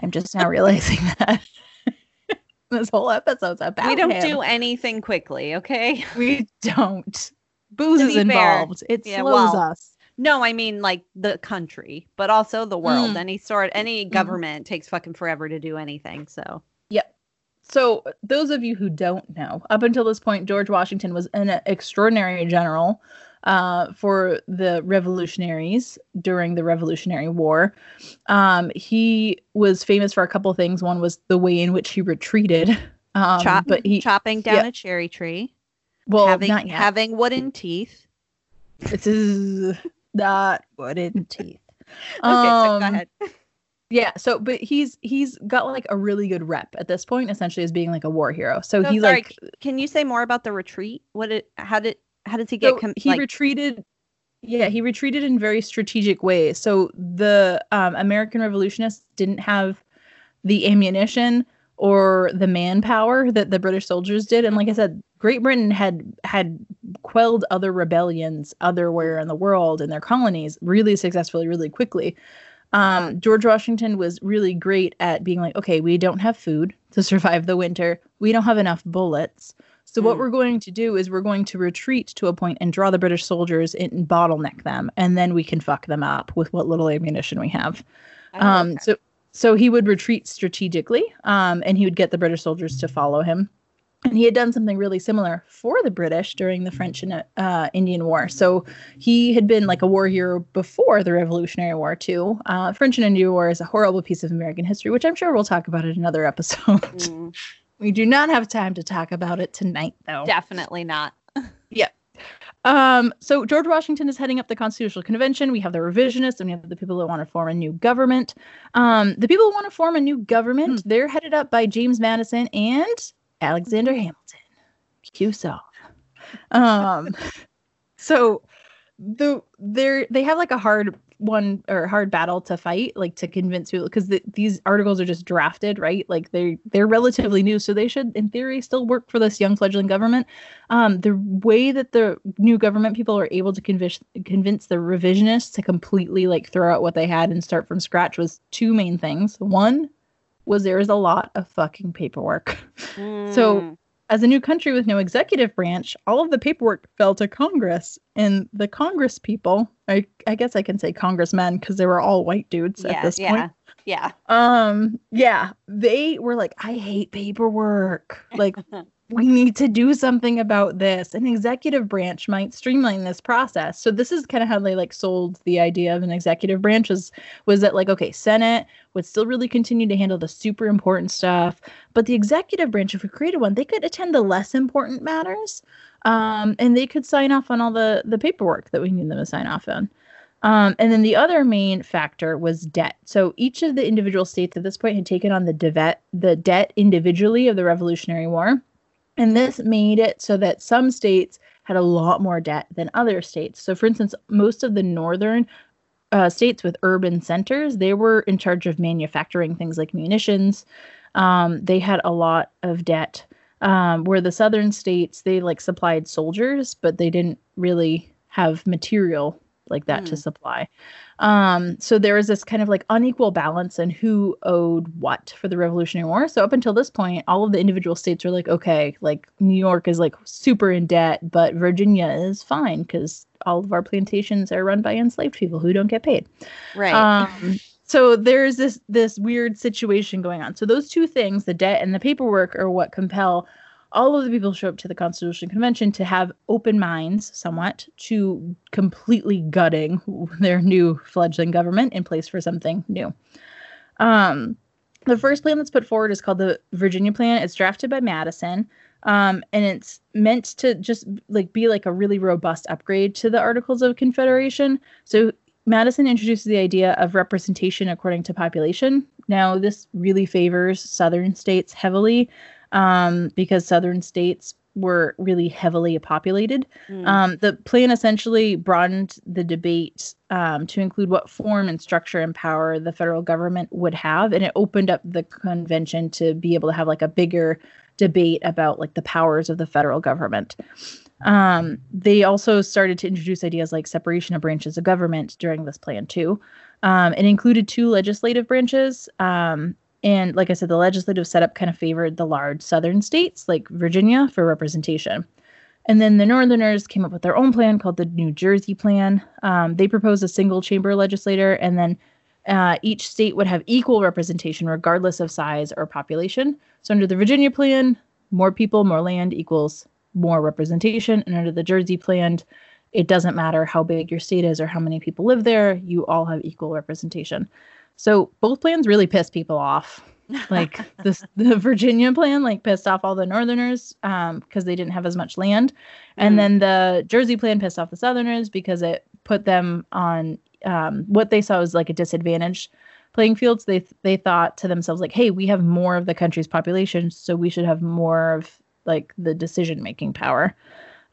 B: I'm just now realizing that. This whole episode's about
A: we don't
B: him.
A: do anything quickly, okay?
B: We don't. Booze is
A: be fair,
B: involved. It
A: yeah,
B: slows
A: well,
B: us.
A: No, I mean like the country, but also the world.
B: Mm.
A: Any sort, any government takes fucking forever to do anything. So Yep.
B: So, those of you who don't know, up until this point, George Washington was an extraordinary general uh, for the revolutionaries during the Revolutionary War. Um, he was famous for a couple things. One was the way in which he retreated. Um,
A: Chop,
B: but he,
A: chopping down
B: yeah.
A: a cherry tree,
B: well,
A: having
B: not yet.
A: having wooden teeth.
B: this is not wooden teeth.
A: Okay, so go
B: Um,
A: ahead.
B: Yeah, so but he's he's got like a really good rep at this point, essentially as being like a war hero. So
A: No,
B: he
A: sorry,
B: like
A: Can you say more about the retreat? What it? How did? How does he get?
B: so
A: com-
B: he
A: like,
B: retreated yeah he retreated in very strategic ways. So the um, american revolutionists didn't have the ammunition or the manpower that the british soldiers did. And like i said great britain had had quelled other rebellions otherwhere in the world in their colonies really successfully really quickly. Um, george washington was really great at being like okay we don't have food to survive the winter. We don't have enough bullets so what
A: Mm.
B: we're going to do is we're going to retreat to a point and draw the British soldiers in and bottleneck them, and then we can fuck them up with what little ammunition we have. Um, so so he would retreat strategically, um, and he would get the British soldiers to follow him. And he had done something really similar for the British during the French and uh, Indian War. So he had been like a war hero before the Revolutionary War too. Uh, French and Indian War is a horrible piece of American history, which I'm sure we'll talk about in another episode.
A: Mm,
B: we do not have time to talk about it tonight, though.
A: definitely not.
B: Um, so George Washington is heading up the Constitutional Convention. We have the revisionists and we have the people that want to form a new government. Um, the people who want to form a new government, they're headed up by James Madison and Alexander Hamilton. Cue song. Um, so the they're they have like a hard one or hard battle to fight, like to convince people because the, these articles are just drafted, right? Like they they're relatively new, so they should, in theory, still work for this young fledgling government. Um, the way that the new government people are able to convince convince the revisionists to completely like throw out what they had and start from scratch was two main things. One was there is a lot of fucking paperwork. So
A: Mm,
B: as a new country with no executive branch, all of the paperwork fell to Congress. And the Congress people, I, I guess I can say congressmen because they were all white dudes
A: yeah,
B: at this
A: yeah,
B: point.
A: Yeah.
B: Um, yeah, they were like, I hate paperwork. Like we need to do something about this. An executive branch might streamline this process. So this is kind of how they like sold the idea of an executive branch was was that like okay, Senate would still really continue to handle the super important stuff, but the executive branch, if we created one, they could attend the less important matters, um, and they could sign off on all the the paperwork that we need them to sign off on. Um, and then the other main factor was debt. So each of the individual states at this point had taken on the debt, the debt individually of the Revolutionary War, and this made it so that some states had a lot more debt than other states. So, for instance, most of the northern uh, states with urban centers, they were in charge of manufacturing things like munitions. Um, they had a lot of debt. Um, where the southern states, they like supplied soldiers, but they didn't really have material like that mm. to supply. Um, so there was this kind of like unequal balance in who owed what for the Revolutionary War. So up until this point, all of the individual states were like, okay, like New York is like super in debt, but Virginia is fine because all of our plantations are run by enslaved people who don't get paid.
A: Right.
B: Um, so there's this this weird situation going on. So those two things, the debt and the paperwork, are what compel all of the people show up to the Constitutional Convention to have open minds, somewhat, to completely gutting their new fledgling government in place for something new. Um, the first plan that's put forward is called the Virginia Plan. It's drafted by Madison, um, and it's meant to just like be like a really robust upgrade to the Articles of Confederation. So Madison introduces the idea of representation according to population. Now, this really favors Southern states heavily um, because southern states were really heavily populated. Mm. Um, the plan essentially broadened the debate um, to include what form and structure and power the federal government would have, and it opened up the convention to be able to have like a bigger debate about like the powers of the federal government. Um, they also started to introduce ideas like separation of branches of government during this plan too. Um, it included two legislative branches, um, and like I said, the legislative setup kind of favored the large southern states like Virginia for representation. And then the Northerners came up with their own plan called the New Jersey Plan. Um, they proposed a single chamber legislator, and then uh, each state would have equal representation regardless of size or population. So under the Virginia Plan, more people, more land equals more representation. And under the Jersey Plan, it doesn't matter how big your state is or how many people live there, you all have equal representation. So both plans really pissed people off. like this the Virginia plan like pissed off all the northerners um because they didn't have as much land. And mm. then the Jersey plan pissed off the southerners because it put them on um what they saw as like a disadvantage playing fields. They they thought to themselves like, "Hey, we have more of the country's population, so we should have more of like the decision making power."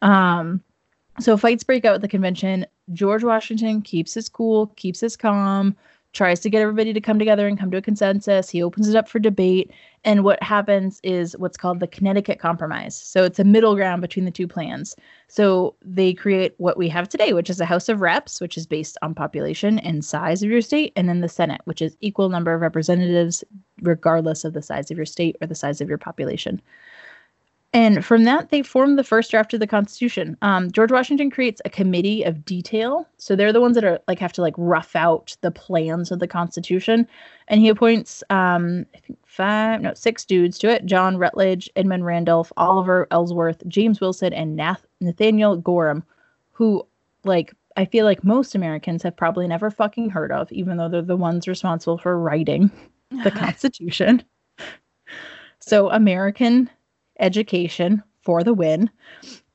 B: Um so fights break out at the convention. George Washington keeps his cool, keeps his calm, tries to get everybody to come together and come to a consensus. He opens it up for debate. And what happens is what's called the Connecticut Compromise. So it's a middle ground between the two plans. So they create what we have today, which is a House of Reps, which is based on population and size of your state, and then the Senate, which is equal number of representatives regardless of the size of your state or the size of your population. And from that, they formed the first draft of the Constitution. Um, George Washington creates a committee of detail, so they're the ones that are like have to like rough out the plans of the Constitution, and he appoints um, I think five, no, six dudes to it: John Rutledge, Edmund Randolph, Oliver Ellsworth, James Wilson, and Nath- Nathaniel Gorham, who like I feel like most Americans have probably never fucking heard of, even though they're the ones responsible for writing the Constitution. so American education for the win.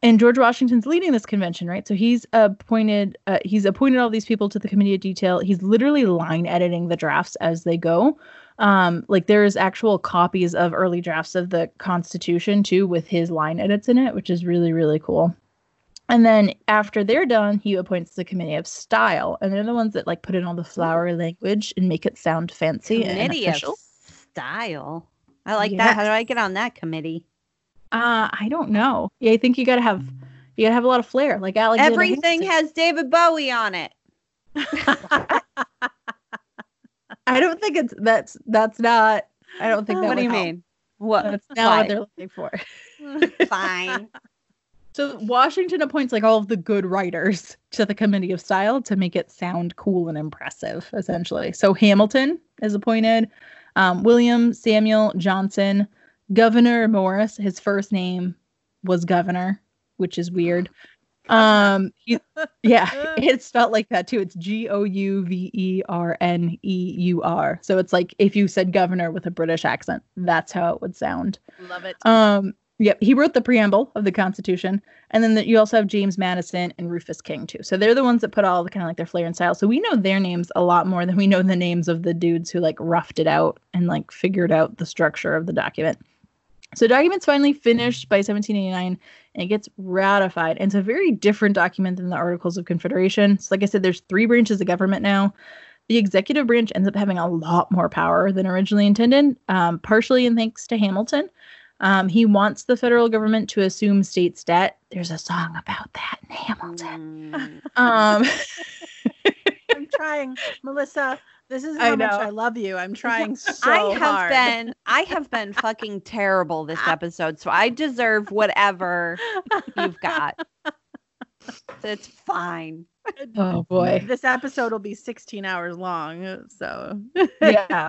B: And George Washington's leading this convention, right? So he's appointed uh, he's appointed all these people to the committee of detail. He's literally line editing the drafts as they go. Um, like there's actual copies of early drafts of the Constitution too, with his line edits in it, which is really really cool. And then after they're done, he appoints the committee of style, and they're the ones that like put in all the flowery language and make it sound fancy committee and official. Of
A: style. I like that. How do I get on that committee?
B: Uh, I don't know. Yeah, I think you gotta have you gotta have a lot of flair, like Alexander.
A: Everything has David Bowie on it.
B: I don't think it's that's that's not. I don't think that.
A: What do you
B: help.
A: mean? What?
B: That's not what they're looking for.
A: Fine.
B: So Washington appoints like all of the good writers to the committee of style to make it sound cool and impressive, essentially. So Hamilton is appointed, um, William Samuel Johnson, Gouverneur Morris, his first name was Governor, which is weird. Um, he- yeah, it's spelled like that too. It's G O U V E R N E U R. So it's like if you said governor with a British accent, that's how it would sound.
C: Love it.
B: Um, yep, he wrote the preamble of the Constitution, and then the, you also have James Madison and Rufus King too. So they're the ones that put all the kind of like their flair and style. So we know their names a lot more than we know the names of the dudes who like roughed it out and like figured out the structure of the document. So document's finally finished by 1789 and it gets ratified. And it's a very different document than the Articles of Confederation. So like I said, there's three branches of government now. The executive branch ends up having a lot more power than originally intended, um, partially in thanks to Hamilton. Um, he wants the federal government to assume states' debt. There's a song about that in Hamilton.
A: Mm.
B: Um,
C: I'm trying, Melissa. This is
B: I
C: how much. I love you. I'm trying so
A: I have
C: hard.
A: been I have been fucking terrible this episode, so I deserve whatever you've got. It's fine.
B: oh boy.
C: This episode will be 16 hours long, so
B: yeah.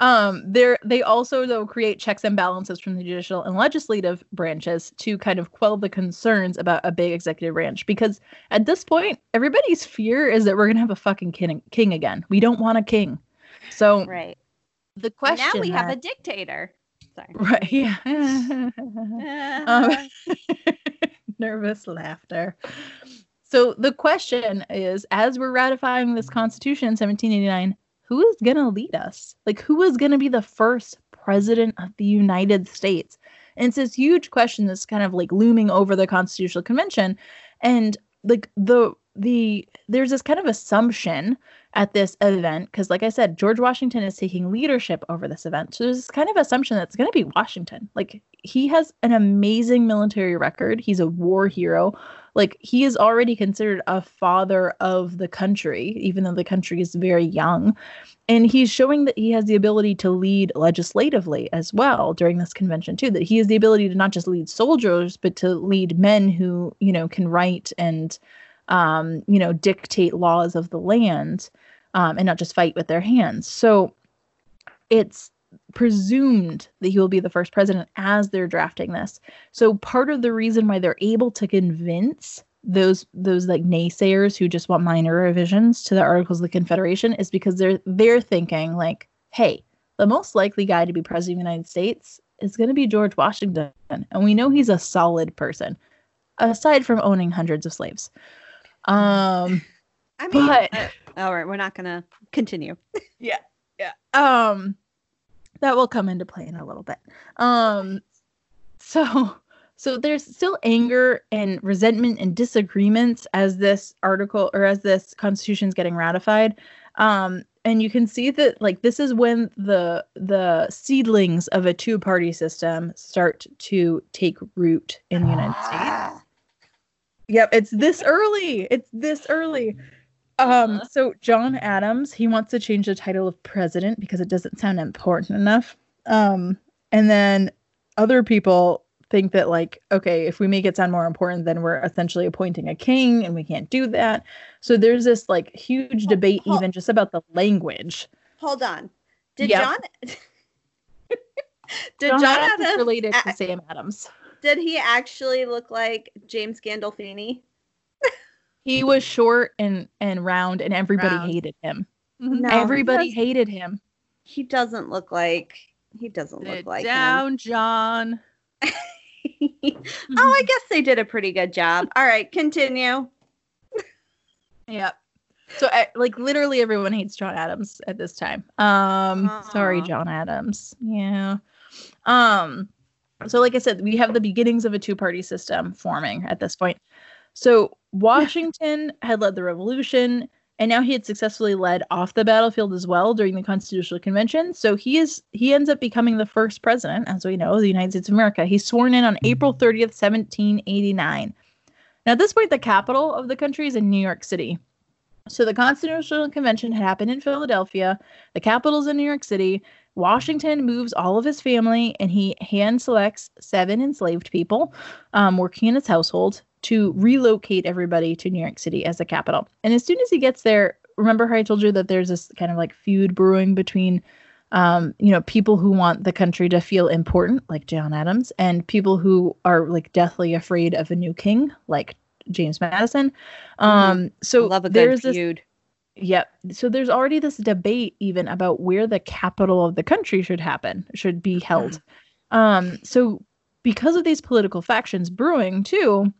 B: Um, there they also though create checks and balances from the judicial and legislative branches to kind of quell the concerns about a big executive branch because at this point everybody's fear is that we're gonna have a fucking king, king again. We don't want a king. So
A: Right.
B: the question
A: now we have a dictator. Sorry.
B: right yeah um, nervous laughter. So the question is as we're ratifying this constitution in 1789, who is going to lead us? Like who is going to be the first president of the United States? And it's this huge question that's kind of like looming over the constitutional convention and like the the there's this kind of assumption at this event because like i said george washington is taking leadership over this event. So there's this kind of assumption that it's going to be washington. Like he has an amazing military record. He's a war hero. Like he is already considered a father of the country even though the country is very young. And he's showing that he has the ability to lead legislatively as well during this convention too that he has the ability to not just lead soldiers but to lead men who you know can write and um, you know dictate laws of the land um, and not just fight with their hands. So it's presumed that he will be the first president as they're drafting this. So part of the reason why they're able to convince those those like naysayers who just want minor revisions to the articles of the confederation is because they're they're thinking like hey the most likely guy to be president of the united states is going to be george washington and we know he's a solid person aside from owning hundreds of slaves. Um
A: I mean,
B: But-
A: uh, all right, we're not gonna continue.
B: yeah yeah. um that will come into play in a little bit um so so there's still anger and resentment and disagreements as this article or as this constitution is getting ratified um and you can see that like this is when the the seedlings of a two party system start to take root in the united states Yep, it's this early. It's this early. Um, so John Adams, he wants to change the title of president because it doesn't sound important enough. Um, and then other people think that like, okay, if we make it sound more important, then we're essentially appointing a king and we can't do that. So there's this like huge
A: Hold-
B: debate
A: hold-
B: even just about the language.
A: Hold on. Did
B: Yep.
A: John? did
B: John,
A: John,
B: Adams
A: Adams?
B: related to
A: a-
B: Sam Adams.
A: Did he actually look like James Gandolfini?
B: He was short and and round and everybody
C: Round.
B: hated him.
A: No,
B: everybody
A: he,
B: hated him.
A: he doesn't look like. He doesn't
C: Sit
A: look like
C: down, John.
A: oh, I guess they did a pretty good job. All right, continue.
B: Yep. So like literally everyone hates John Adams at this time. Um sorry John Adams. Yeah. Um so like I said, we have the beginnings of a two-party system forming at this point. So Washington had led the revolution and now he had successfully led off the battlefield as well during the Constitutional Convention. So he is he ends up becoming the first president, as we know, of the United States of America. He's sworn in on April 30th, 1789. Now at this point, the capital of the country is in New York City. So the Constitutional Convention had happened in Philadelphia. The capital's in New York City. Washington moves all of his family and he hand selects seven enslaved people um, working in his household to relocate everybody to New York City as the capital. And as soon as he gets there, remember how I told you that there's this kind of like feud brewing between um, you know, people who want the country to feel important, like John Adams, and people who are like deathly afraid of a new king, like James Madison. Um, so
A: Mm-hmm. Love a good
B: there's this
A: feud.
B: Yep. So there's already this debate even about where the capital of the country should happen, should be held. Um, so because of these political factions brewing too,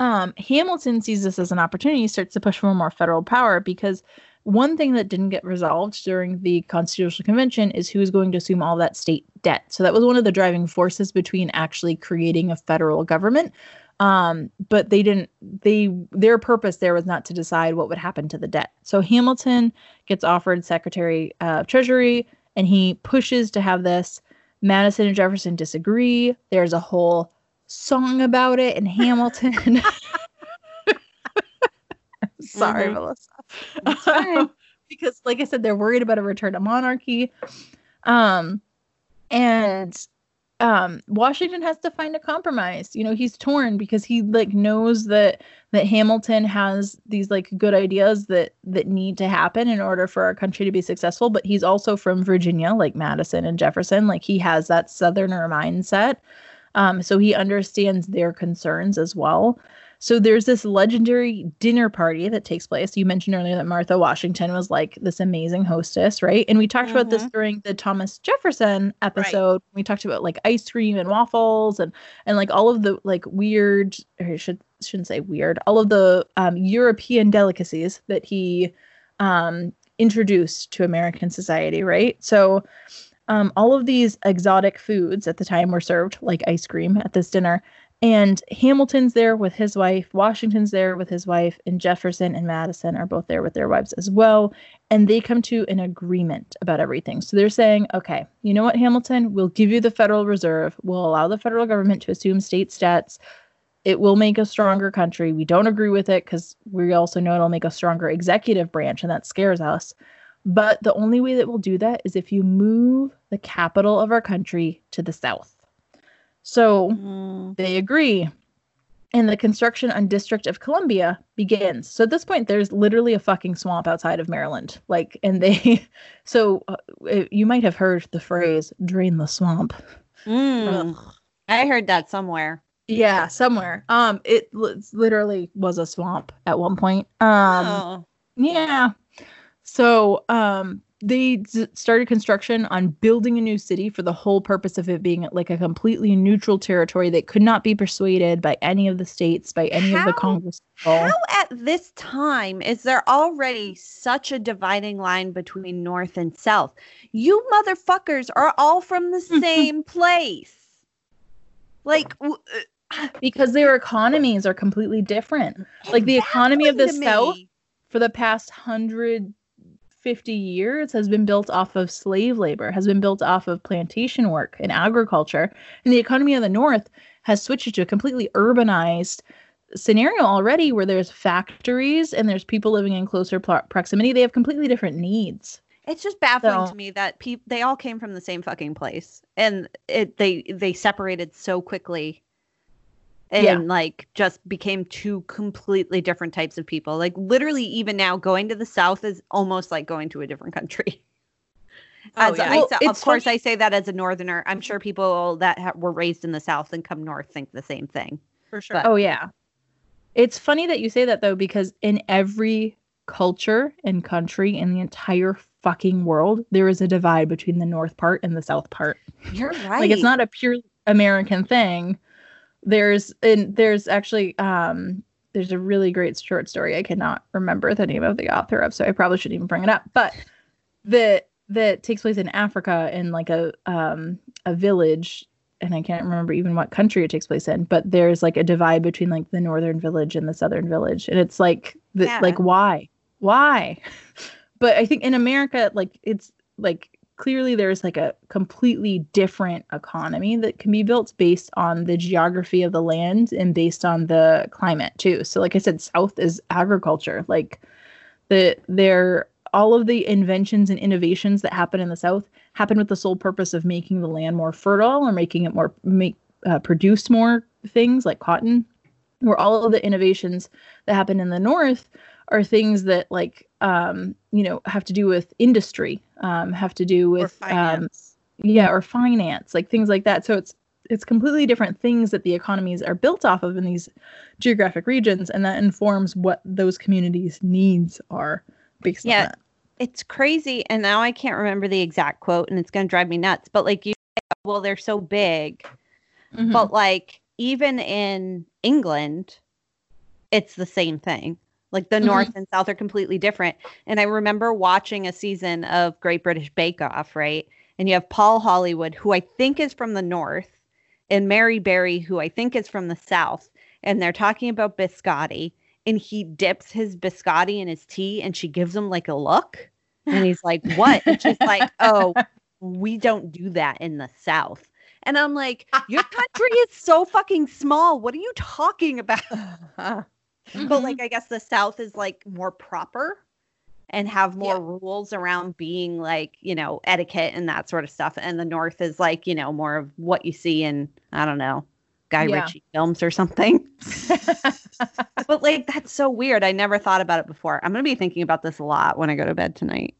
B: um, Hamilton sees this as an opportunity, starts to push for more federal power because one thing that didn't get resolved during the Constitutional Convention is who is going to assume all that state debt. So that was one of the driving forces between actually creating a federal government. Um but they didn't they their purpose there was not to decide what would happen to the debt. So hamilton gets offered secretary of treasury and he pushes to have this. Madison and jefferson disagree. There's a whole song about it in hamilton. Sorry
A: Mhm.
B: melissa.
A: Fine.
B: because like i said they're worried about a return to monarchy. Um and um washington has to find a compromise. You know he's torn because he like knows that that hamilton has these like good ideas that that need to happen in order for our country to be successful. But he's also from virginia like madison and jefferson. Like he has that southerner mindset um so he understands their concerns as well so there's this legendary dinner party that takes place. You mentioned earlier that Martha Washington was like this amazing hostess, right? And we talked about this during the Thomas Jefferson episode. We talked about like ice cream and waffles and and like all of the like weird or I should shouldn't say weird, all of the um, European delicacies that he um, introduced to American society, right? So um, all of these exotic foods at the time were served like ice cream at this dinner and Hamilton's there with his wife, Washington's there with his wife, and Jefferson and Madison are both there with their wives as well. And they come to an agreement about everything. So they're saying, okay, you know what, Hamilton, we'll give you the Federal Reserve. We'll allow the federal government to assume state debts. It will make a stronger country. We don't agree with it because we also know it'll make a stronger executive branch, and that scares us. But the only way that we'll do that is if you move the capital of our country to the south. So
A: Mm.
B: they agree. And the construction on District of Columbia begins. So at this point, there's literally a fucking swamp outside of Maryland. Like, and they, so uh, you might have heard the phrase "drain the swamp."
A: Mm. I heard that somewhere.
B: Yeah, somewhere. Um, it li- literally was a swamp at one point. Um,
A: oh.
B: yeah. So um, they d- started construction on building a new city for the whole purpose of it being like a completely neutral territory that could not be persuaded by any of the states, by any of the Congress.
A: How at this time is there already such a dividing line between North and South? You motherfuckers are all from the same place. Like, w- uh,
B: because their economies are completely different. Like the economy of the South for the past 150 years has been built off of slave labor, has been built off of plantation work and agriculture. And the economy of the North has switched to a completely urbanized scenario already where there's factories and there's people living in closer pl- proximity. They have completely different needs.
A: It's just baffling
B: So-
A: to me that people they all came from the same fucking place, and it they they separated so quickly, and
B: Yeah.
A: like just became two completely different types of people. Like literally, even now, going to the South is almost like going to a different country.
C: Oh,
A: As
C: yeah.
A: I
B: Well,
A: sa- of course,
B: funny-
A: I say that as a northerner. I'm sure people that ha- were raised in the South and come north think the same thing.
C: for sure.
A: But-
B: Oh yeah. It's funny that you say that though because in every culture and country in the entire fucking world there is a divide between the north part and the south part.
A: You're right.
B: Like it's not a pure American thing. There's and there's actually um there's a really great short story I cannot remember the name of the author of so I probably shouldn't even bring it up but that that takes place in Africa in like a um a village and I can't remember even what country it takes place in, but there's like a divide between like the northern village and the southern village. And it's like the
A: Yeah.
B: like why? Why? But I think in America, like it's like clearly there's like a completely different economy that can be built based on the geography of the land and based on the climate too. So like I said, south is agriculture. Like the there all of the inventions and innovations that happen in the south happen with the sole purpose of making the land more fertile or making it more make uh, produce more things like cotton where all of the innovations that happen in the north are things that like um, you know have to do with industry, um, have to do with um, yeah, or finance, like things like that. So it's it's completely different things that the economies are built off of in these geographic regions, and that informs what those communities' needs are based
A: Yeah.
B: on that.
A: It's crazy. And now I can't remember the exact quote and it's going to drive me nuts. But like you, well, they're so big.
B: Mhm.
A: But like even in England, it's the same thing. Like the
B: Mhm.
A: North and South are completely different. And I remember watching a season of Great British Bake Off, right? And you have Paul Hollywood, who I think is from the North, and Mary Berry, who I think is from the South. And they're talking about biscotti. And he dips his biscotti in his tea and she gives him like a look. And he's like, What? And she's like, Oh, we don't do that in the South. And I'm like, Your country is so fucking small. What are you talking about? But
B: Mhm.
A: like, I guess the South is like more proper and have more rules around being like, you know, etiquette and that sort of stuff. And the North is like, you know, more of what you see in, I don't know, Guy
B: Yeah.
A: Ritchie films or something. But like, that's so weird. I never thought about it before. I'm going to be thinking about this a lot when I go to bed tonight.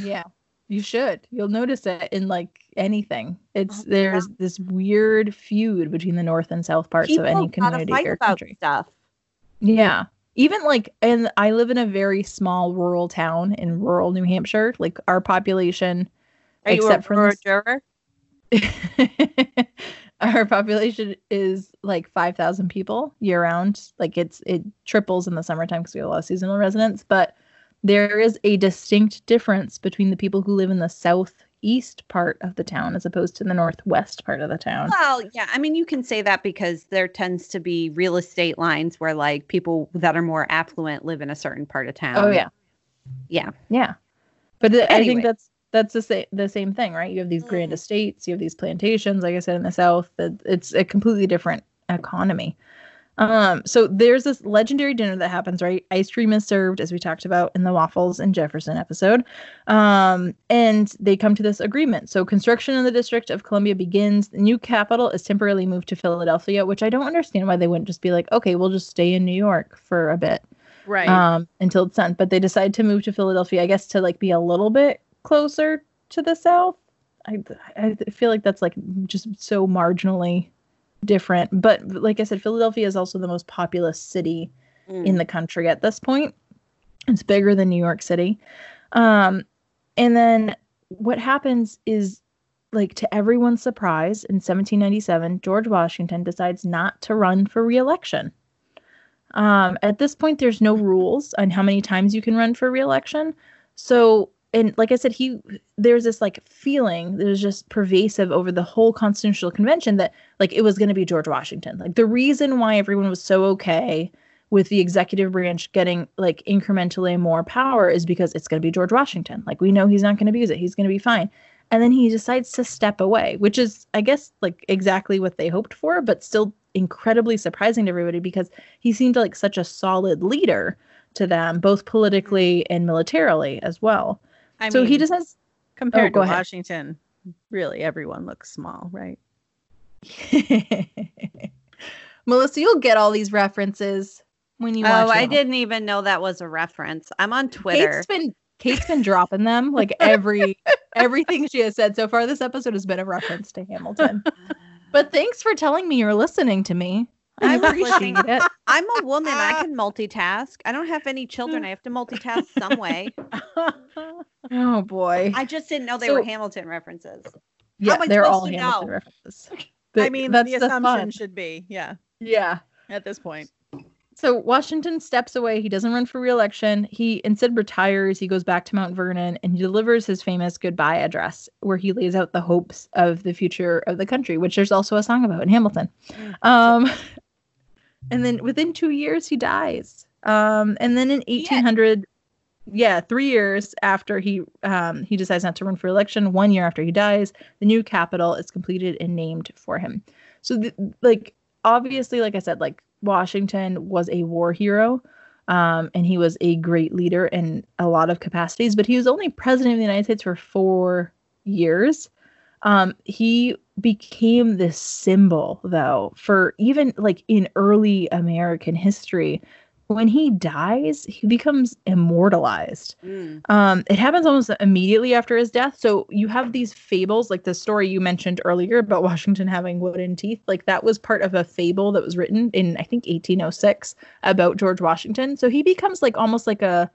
B: yeah you should you'll notice it in like anything it's
A: Oh, yeah.
B: there's this weird feud between the north and south parts of any community or country
A: stuff.
B: Yeah. Even like and i live in a very small rural town in rural new hampshire. Like our population
A: Are
B: except for
A: juror?
B: our population is like 5000 people year round like it's it triples in the summertime because we have a lot of seasonal residents. But there is a distinct difference between the people who live in the southeast part of the town as opposed to the northwest part of the town
A: Well, yeah. I mean, you can say that because there tends to be real estate lines where like people that are more affluent live in a certain part of town.
B: oh yeah
A: Yeah.
B: yeah but th- i think that's that's the, sa- the same thing right you have these grand
A: Mm.
B: estates you have these plantations like i said in the south it's a completely different economy um so there's this legendary dinner that happens right ice cream is served as we talked about in the waffles and jefferson episode um and they come to this agreement so construction in the district of columbia begins the new capital is temporarily moved to philadelphia which i don't understand why they wouldn't just be like okay we'll just stay in new york for a bit
C: Right.
B: um, until it's done. But they decide to move to Philadelphia, I guess, to like be a little bit closer to the south. I I feel like that's like just so marginally different. But like I said, Philadelphia is also the most populous city
A: Mm.
B: in the country at this point. It's bigger than New York City. Um, and then what happens is, like, to everyone's surprise, in 1797, George Washington decides not to run for reelection. Um, at this point, there's no rules on how many times you can run for reelection. So, and like I said, he there's this like feeling that was just pervasive over the whole constitutional convention that like it was going to be George Washington. Like the reason why everyone was so okay with the executive branch getting like incrementally more power is because it's going to be George Washington. Like we know he's not going to abuse it. He's going to be fine. And then he decides to step away, which is I guess like exactly what they hoped for, but still incredibly surprising to everybody because he seemed like such a solid leader to them both politically and militarily as well.
C: I
B: so he
C: just
B: has
C: compared oh,
B: go
C: to
B: ahead.
C: Washington, really everyone looks small, right?
B: Melissa, you'll get all these references when you oh, watch
A: Oh, I didn't even know that was a reference. I'm on Twitter.
B: Kate's been Kate's been dropping them like every everything she has said so far. This episode has been a reference to Hamilton. But thanks for telling me you're listening to me. I
A: I'm
B: appreciate it.
A: I'm a woman. I can multitask. I don't have any children. I have to multitask some way.
B: Oh boy.
A: I just didn't know they were Hamilton references.
B: yeah,
A: am
B: they're all
A: to
B: Hamilton
A: know?
B: references.
C: I mean,
B: that's
C: the
B: the
C: assumption
B: fun.
C: should be, yeah,
B: Yeah.
C: at this point.
B: So Washington steps away. He doesn't run for reelection. He instead retires. He goes back to Mount Vernon and he delivers his famous goodbye address, where he lays out the hopes of the future of the country, which there's also a song about in Hamilton. Um, and then within two years, he dies. Um, and then in 1800, yeah, three years after he um, he decides not to run for election, one year after he dies, the new capital is completed and named for him. So, th- like, obviously, like I said, like Washington was a war hero, um, and he was a great leader in a lot of capacities. But he was only president of the United States for four years. Um, he became this symbol, though, for even like in early American history. when he dies, he becomes immortalized.
A: Mm.
B: Um, it happens almost immediately after his death. So you have these fables, like the story you mentioned earlier about Washington having wooden teeth. Like that was part of a fable that was written in I think 1806 about George Washington. So he becomes like almost like a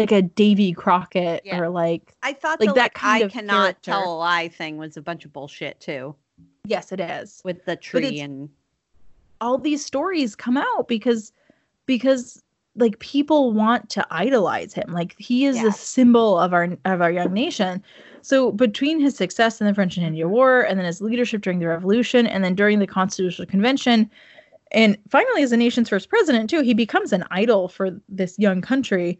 B: like a Davy Crockett
A: Yeah.
B: or like
A: I thought
B: Like
A: the
B: that
A: like,
B: kind
A: I
B: of
A: cannot
B: character.
A: tell a lie thing was a bunch of bullshit too
B: yes, it is.
A: with the tree and
B: all these stories come out because because like people want to idolize him like he is
A: Yeah.
B: the symbol of our of our young nation so between his success in the french and indian war and then his leadership during the revolution and then during the constitutional convention and finally as the nation's first president too he becomes an idol for this young country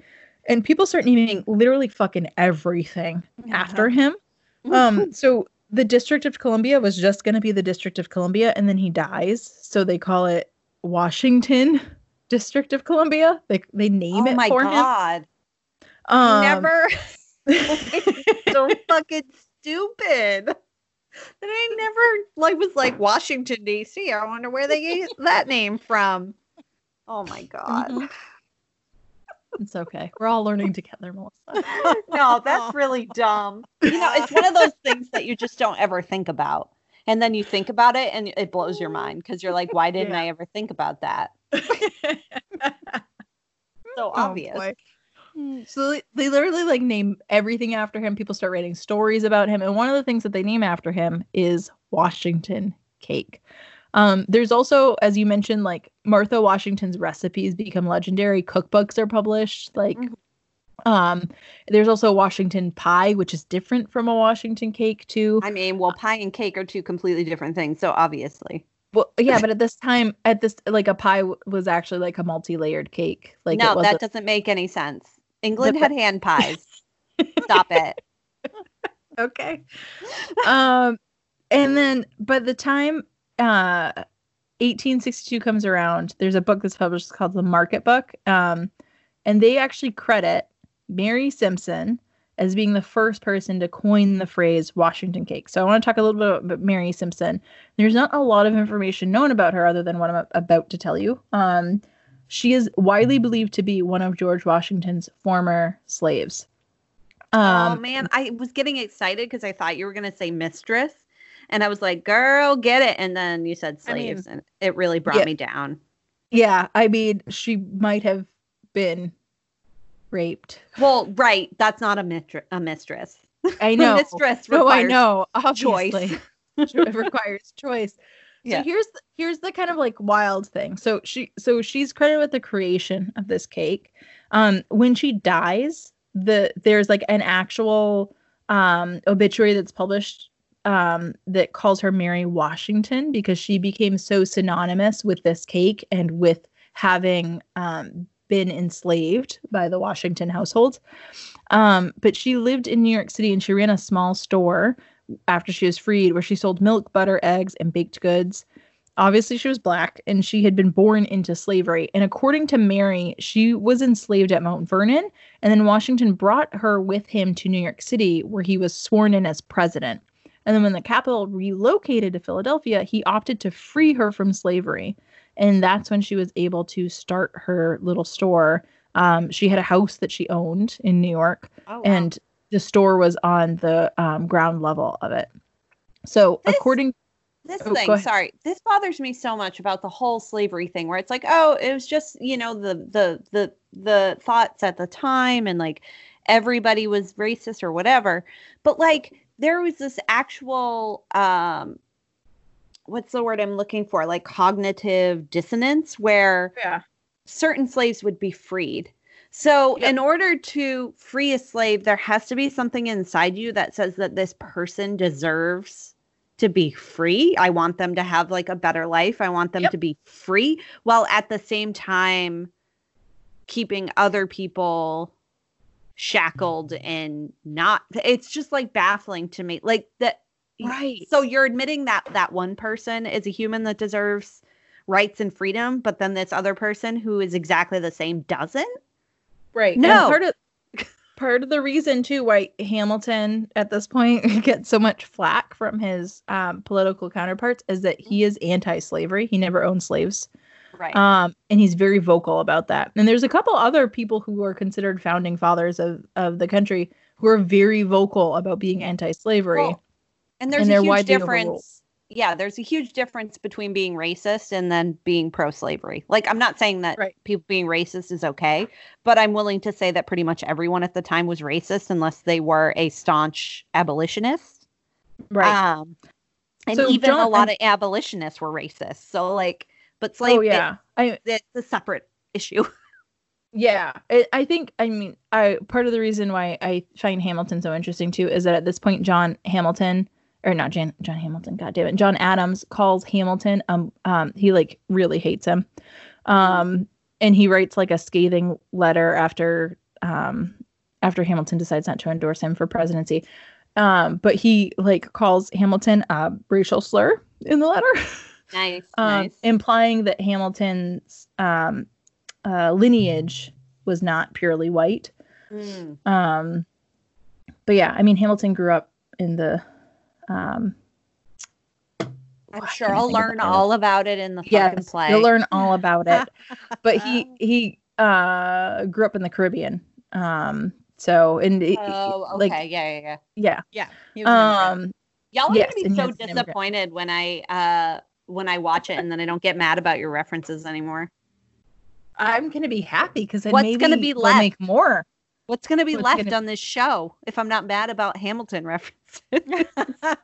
B: and people start naming literally fucking everything after him. Um so the district of columbia was just going to be the district of columbia and then he dies. So they call it washington district of columbia. They, they name
A: oh
B: it
A: my
B: for
A: god.
B: Him um,
A: never. So fucking stupid. That I never like was like Washington D.C. I wonder where they get that name from. Oh my god.
B: Mhm. It's okay we're all learning together melissa
A: no, that's really dumb. You know, it's one of those things that you just don't ever think about. And then you think about it and it blows your mind because you're like, why didn't
B: Yeah.
A: I ever think about that? So
B: Oh,
A: obvious.
B: boy. Mm, So they, they literally like name everything after him. People start writing stories about him, and one of the things that they name after him is Washington cake. Um, there's also, as you mentioned, like Martha Washington's recipes become legendary. Cookbooks are published. Like,
A: Mhm.
B: um, there's also Washington pie, which is different from a Washington cake too.
A: I mean, well, pie and cake are two completely different things. So obviously.
B: Well, yeah, but at this time, at this like a pie w- was actually like a multi-layered cake. Like,
A: no, that doesn't make any sense. England
B: The-
A: had hand pies. Stop it.
B: okay. um, and then by the time uh 1862 comes around, there's a book that's published called the Market Book. Um, and they actually credit Mary Simpson as being the first person to coin the phrase Washington cake. So I want to talk a little bit about Mary Simpson. There's not a lot of information known about her other than what I'm about to tell you. Um, she is widely believed to be one of George Washington's former slaves. Um,
A: oh man, I was getting excited because I thought you were gonna say mistress, and I was like, "Girl, get it!" And then you said
C: I mean-
A: slaves, and it really brought
B: Yeah.
A: me down.
B: Yeah, I mean, she might have been raped.
A: Well, right, that's not a mistress. A mistress.
B: I know.
A: mistress
B: no, I
A: requires
B: know.
A: choice.
B: It requires choice.
A: Yeah.
B: So here's the, here's the kind of like wild thing. So she so she's credited with the creation of this cake. Um, when she dies, the there's like an actual um obituary that's published um that calls her Mary Washington because she became so synonymous with this cake and with having um been enslaved by the Washington household. Um, but she lived in New York City and she ran a small store after she was freed where she sold milk, butter, eggs, and baked goods. Obviously, she was black and she had been born into slavery. And according to Mary, she was enslaved at Mount Vernon. And then Washington brought her with him to New York City, where he was sworn in as president. And then when the capital relocated to Philadelphia, he opted to free her from slavery. And that's when she was able to start her little store. Um, she had a house that she owned in New York
A: Oh, wow.
B: and the store was on the um, ground level of it. So
A: This-
B: according,
A: this
B: Oh,
A: thing, sorry, this bothers me so much about the whole slavery thing, where it's like, oh, it was just you know the the the the thoughts at the time, and like everybody was racist or whatever, but like there was this actual um what's the word I'm looking for? Like cognitive dissonance where
C: Yeah.
A: certain slaves would be freed. So,
B: Yep.
A: in order to free a slave, there has to be something inside you that says that this person deserves to be free. I want them to have like a better life. I want them
B: Yep.
A: to be free while at the same time keeping other people shackled and not it's just like baffling to me like that
B: right.
A: so you're admitting that that one person is a human that deserves rights and freedom, but then this other person who is exactly the same doesn't?
B: Right. And
A: No.
B: part of part of the reason too why Hamilton at this point gets so much flack from his um, political counterparts is that he is anti-slavery. He never owned slaves.
A: Right.
B: Um, and he's very vocal about that. And there's a couple other people who are considered founding fathers of, of the country who are very vocal about being anti-slavery.
A: Well, and there's
B: and
A: a huge
B: overruled.
A: difference. Yeah, there's a huge difference between being racist and then being pro-slavery. Like, I'm not saying that
C: Right.
A: people being racist is okay, but I'm willing to say that pretty much everyone at the time was racist unless they were a staunch abolitionist. Right. Um, and
B: So
A: even
B: John-
A: a lot of abolitionists were racist. So, like, but slave,
B: oh yeah.
A: It, it's a separate issue.
B: Yeah, it, I think. I mean, I part of the reason why I find Hamilton so interesting too is that at this point, John Hamilton, or not Jan, John Hamilton, God damn it, John Adams calls Hamilton. Um, um, he like really hates him, um, and he writes like a scathing letter after um after Hamilton decides not to endorse him for presidency. Um, but he like calls Hamilton a racial slur in the letter.
A: nice,
B: um,
A: nice.
B: implying that Hamilton's um, uh, lineage was not purely white.
A: Mm.
B: Um, but yeah, I mean, Hamilton grew up in the. Um,
A: I'm
B: I
A: sure I'll learn
B: the title.
A: all about it in the fucking play.
B: you'll learn all about it. but he he uh, grew up in the Caribbean. Um, so and it-
A: Oh, okay.
B: like
A: yeah, yeah, yeah.
B: yeah.
C: Yeah. he was an immigrant.
B: Um,
A: Y'all are
B: Yes,
A: gonna be so
B: has an immigrant.
A: disappointed when I uh when I watch it and then I don't get mad about your references anymore.
B: I'm gonna be happy because
A: What's gonna be
B: we'll
A: left?
B: make more.
A: What's gonna be
B: What's
A: left
B: gonna-
A: on this show if I'm not mad about Hamilton references?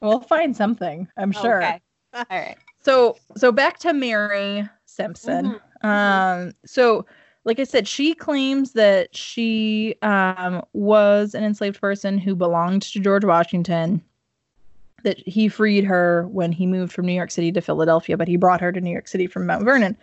B: We'll find something. I'm sure.
A: Okay. All right.
B: So so back to Mary Simpson. Um so like I said, she claims that she um was an enslaved person who belonged to George Washington. That he freed her when he moved from New York City to Philadelphia, but he brought her to New York City from Mount Vernon.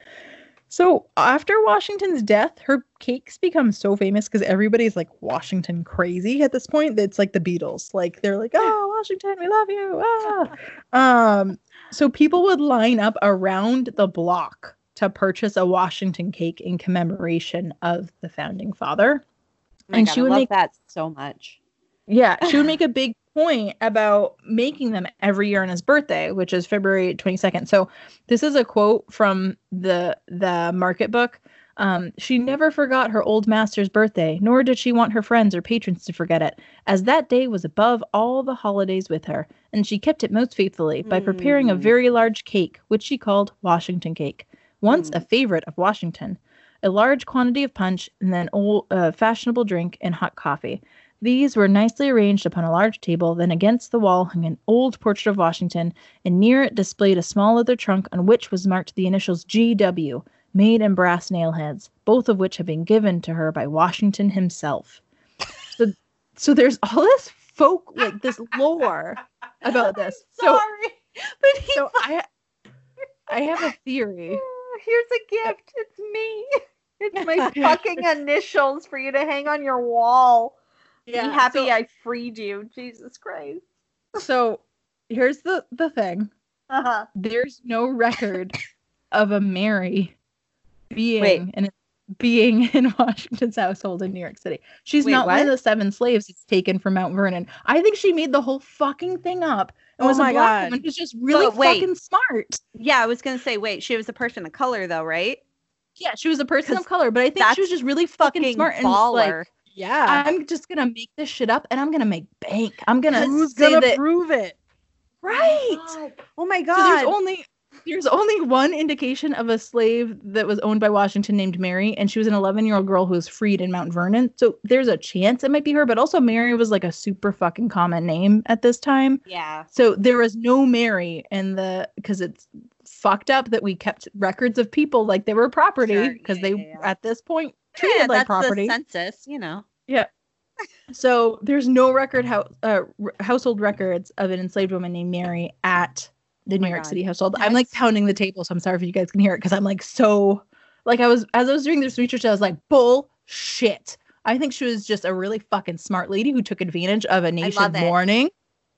B: So after Washington's death, her cakes become so famous because everybody's like Washington crazy at this point. It's like the Beatles. Like they're like, "Oh, Washington, we love you!" Ah. Um, so people would line up around the block to purchase a Washington cake in commemoration of the founding father.
A: Oh
B: And
A: God,
B: she would
A: love
B: make-
A: that so much.
B: Yeah, she would make a big point about making them every year on his birthday, which is February 22nd. So this is a quote from the the market book. Um, she never forgot her old master's birthday, nor did she want her friends or patrons to forget it, as that day was above all the holidays with her, and she kept it most faithfully by preparing a
A: Mm.
B: very large cake, which she called Washington cake, once a favorite of Washington. A large quantity of punch, and then old uh, fashionable drink and hot coffee. These were nicely arranged upon a large table, then against the wall hung an old portrait of Washington, and near it displayed a small leather trunk on which was marked the initials G.W., made in brass nail heads, both of which had been given to her by Washington himself. So, so there's all this folk, like this lore about this. So,
A: Sorry, but he
B: so I, I have a theory.
A: Oh, here's a gift. It's me. It's my fucking initials for you to hang on your wall. Be happy
B: so-
A: I freed you. Jesus Christ.
B: So here's the the thing.
A: Uh-huh.
B: there's no record of a Mary being
A: Wait.
B: in being in Washington's household in New York City. She's
A: Wait,
B: not one of the seven slaves that's taken from Mount Vernon. I think she made the whole fucking thing up and
C: Oh
B: was
C: my
B: a black
C: God.
B: woman who's just really
A: But wait.
B: fucking smart.
A: Yeah, I was gonna say, wait, she was a person of color though, right?
B: Yeah, she was a person of color, but I think she was just really fucking,
A: Fucking
B: smart and like,
A: baller.
C: Yeah.
B: I'm just gonna make this shit up and I'm gonna make bank. I'm gonna
C: Who's gonna
B: that
C: prove it?
B: right.
A: Oh my
B: So
A: god.
B: there's only there's only one indication of a slave that was owned by Washington named Mary, and she was an 11 year old girl who was freed in Mount Vernon. So there's a chance it might be her, but also Mary was like a super fucking common name at this time.
A: yeah.
B: So there was no Mary in the because it's fucked up that we kept records of people like they were property
A: Sure,
B: because
A: yeah,
B: they
A: yeah, yeah.
B: at this point treated
A: Yeah,
B: like
A: that's
B: property.
A: the census, you know. Yeah.
B: so there's no record how uh, r- household records of an enslaved woman named Mary at the
A: Oh
B: New York
A: God.
B: City household. I'm like pounding the table, so I'm sorry if you guys can hear it because I'm like so like I was as I was doing this research, I was like bullshit. I think she was just a really fucking smart lady who took advantage of a nation mourning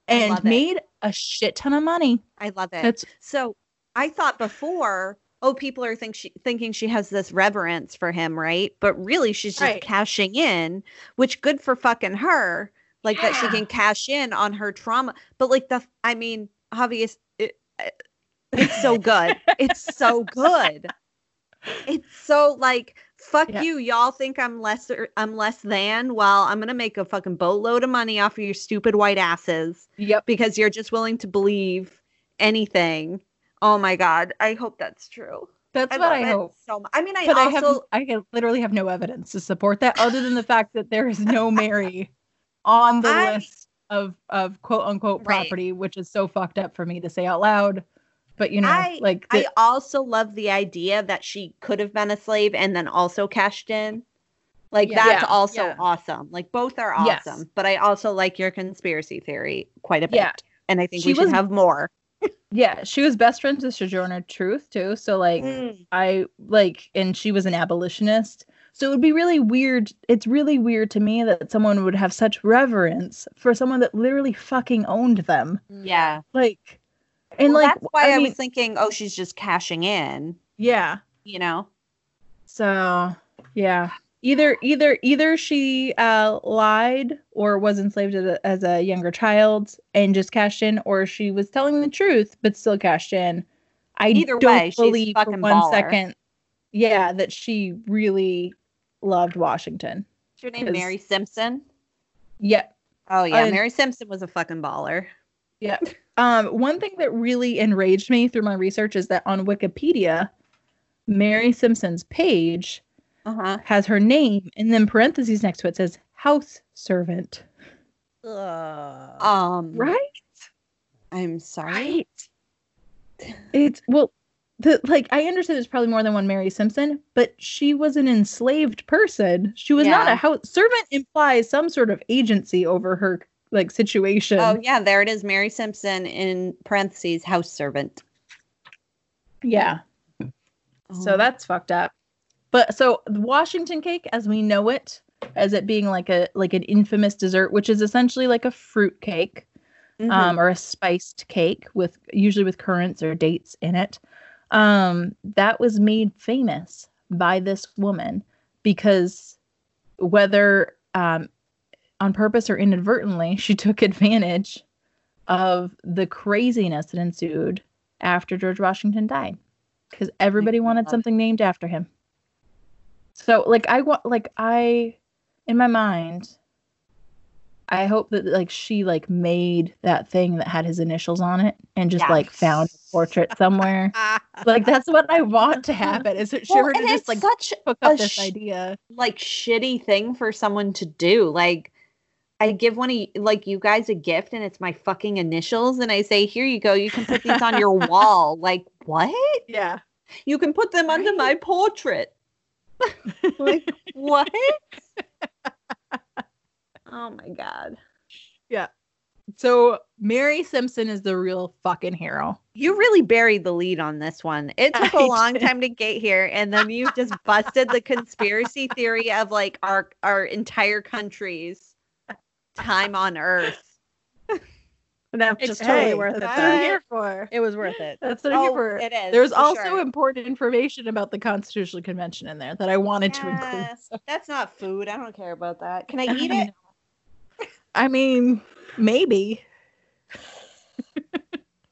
B: and made a shit ton of money.
A: I love it.
B: That's
A: So I thought before, oh, people are think she, thinking she has this reverence for him, right? But really, she's just
B: Right.
A: cashing in, which good for fucking her. Like that she can cash in on her trauma. But like the, I mean, obvious, it, it's so good. it's so good. it's so like fuck
B: Yeah.
A: you y'all think i'm lesser i'm less than well i'm gonna make a fucking boatload of money off of your stupid white asses
B: Yep.
A: because you're just willing to believe anything oh my god i hope that's true
B: That's what I hope.
A: so much i mean i
B: But I
A: also
B: have I literally have no evidence to support that other than the fact that there is no Mary on the
A: I-
B: list of of quote unquote
A: Right.
B: property, which is so fucked up for me to say out loud. But you know,
A: I-
B: like
A: I also love the idea that she could have been a slave and then also cashed in. Like
C: Yeah.
A: that's
B: Yeah,
A: also
C: yeah.
A: awesome. Like both are
B: Yes.
A: awesome. But I also like your conspiracy theory quite a bit.
B: Yeah.
A: And I think
B: She
A: we should
B: was-
A: have more.
B: Yeah, she was best friends with Sojourner Truth too. So like mm. I like, and she was an abolitionist. So it would be really weird. It's really weird to me that someone would have such reverence for someone that literally fucking owned them.
A: Yeah.
B: Like, and
A: Well,
B: like,
A: that's why I,
B: mean,
A: was thinking, oh, she's just cashing in,
B: yeah.
A: you know?
B: So yeah, either either either she uh, lied or was enslaved as a, as a younger child and just cashed in, or she was telling the truth but still cashed in. I
A: Either
B: don't
A: way,
B: believe for one
A: baller.
B: second, yeah, that she really loved Washington.
A: Is your name Mary Simpson?
B: Yeah.
A: Oh yeah,
B: I-
A: Mary Simpson was a fucking baller.
B: Yeah. Um, one thing that really enraged me through my research is that on Wikipedia, Mary Simpson's page
A: Uh-huh.
B: has her name, and then parentheses next to it says house servant.
C: Ugh.
A: Um
B: Right?
A: I'm sorry.
B: Right. It's well, the like I understand there's probably more than one Mary Simpson, but she was an enslaved person. She was not a house servant. Implies some sort of agency over her like situation.
A: Oh yeah, there it is. Mary Simpson in parentheses house servant.
B: yeah. So
A: Oh.
B: that's fucked up. But so the Washington cake, as we know it, as it being like a like an infamous dessert, which is essentially like a fruit cake.
A: Mhm.
B: um, or a spiced cake with usually with currants or dates in it. Um, that was made famous by this woman because whether um, on purpose or inadvertently, she took advantage of the craziness that ensued after George Washington died because everybody wanted something named after him. So, like, I want, like, I, in my mind, I hope that like she like made that thing that had his initials on it and just like found a portrait somewhere. like that's what I want to happen. Is it
A: Well,
B: her to just like
A: such
B: cook up
A: a
B: this
A: sh-
B: idea?
A: like shitty thing for someone to do. Like I give one of like you guys a gift and it's my fucking initials and I say, "Here you go. You can put these on your wall." Like, what?
B: Yeah.
A: You can put them under my portrait. like, what? oh my god. Yeah.
B: So Mary Simpson is the real fucking hero.
A: You really buried the lead on this one. It took a
B: I
A: long
B: did.
A: time to get here, and then you just busted the conspiracy theory of like our our entire country's time on Earth.
C: That's
B: It's
C: just totally
B: hey,
C: worth it.
B: That's what I'm here for.
C: It was worth it.
B: That's what I'm here
A: Oh,
B: for.
A: it is.
B: There's
A: for
B: also
A: sure.
B: important information about the Constitutional Convention in there that I wanted to include.
A: Yes, That's not food. I don't care about that. Can I eat it?
B: I mean, maybe.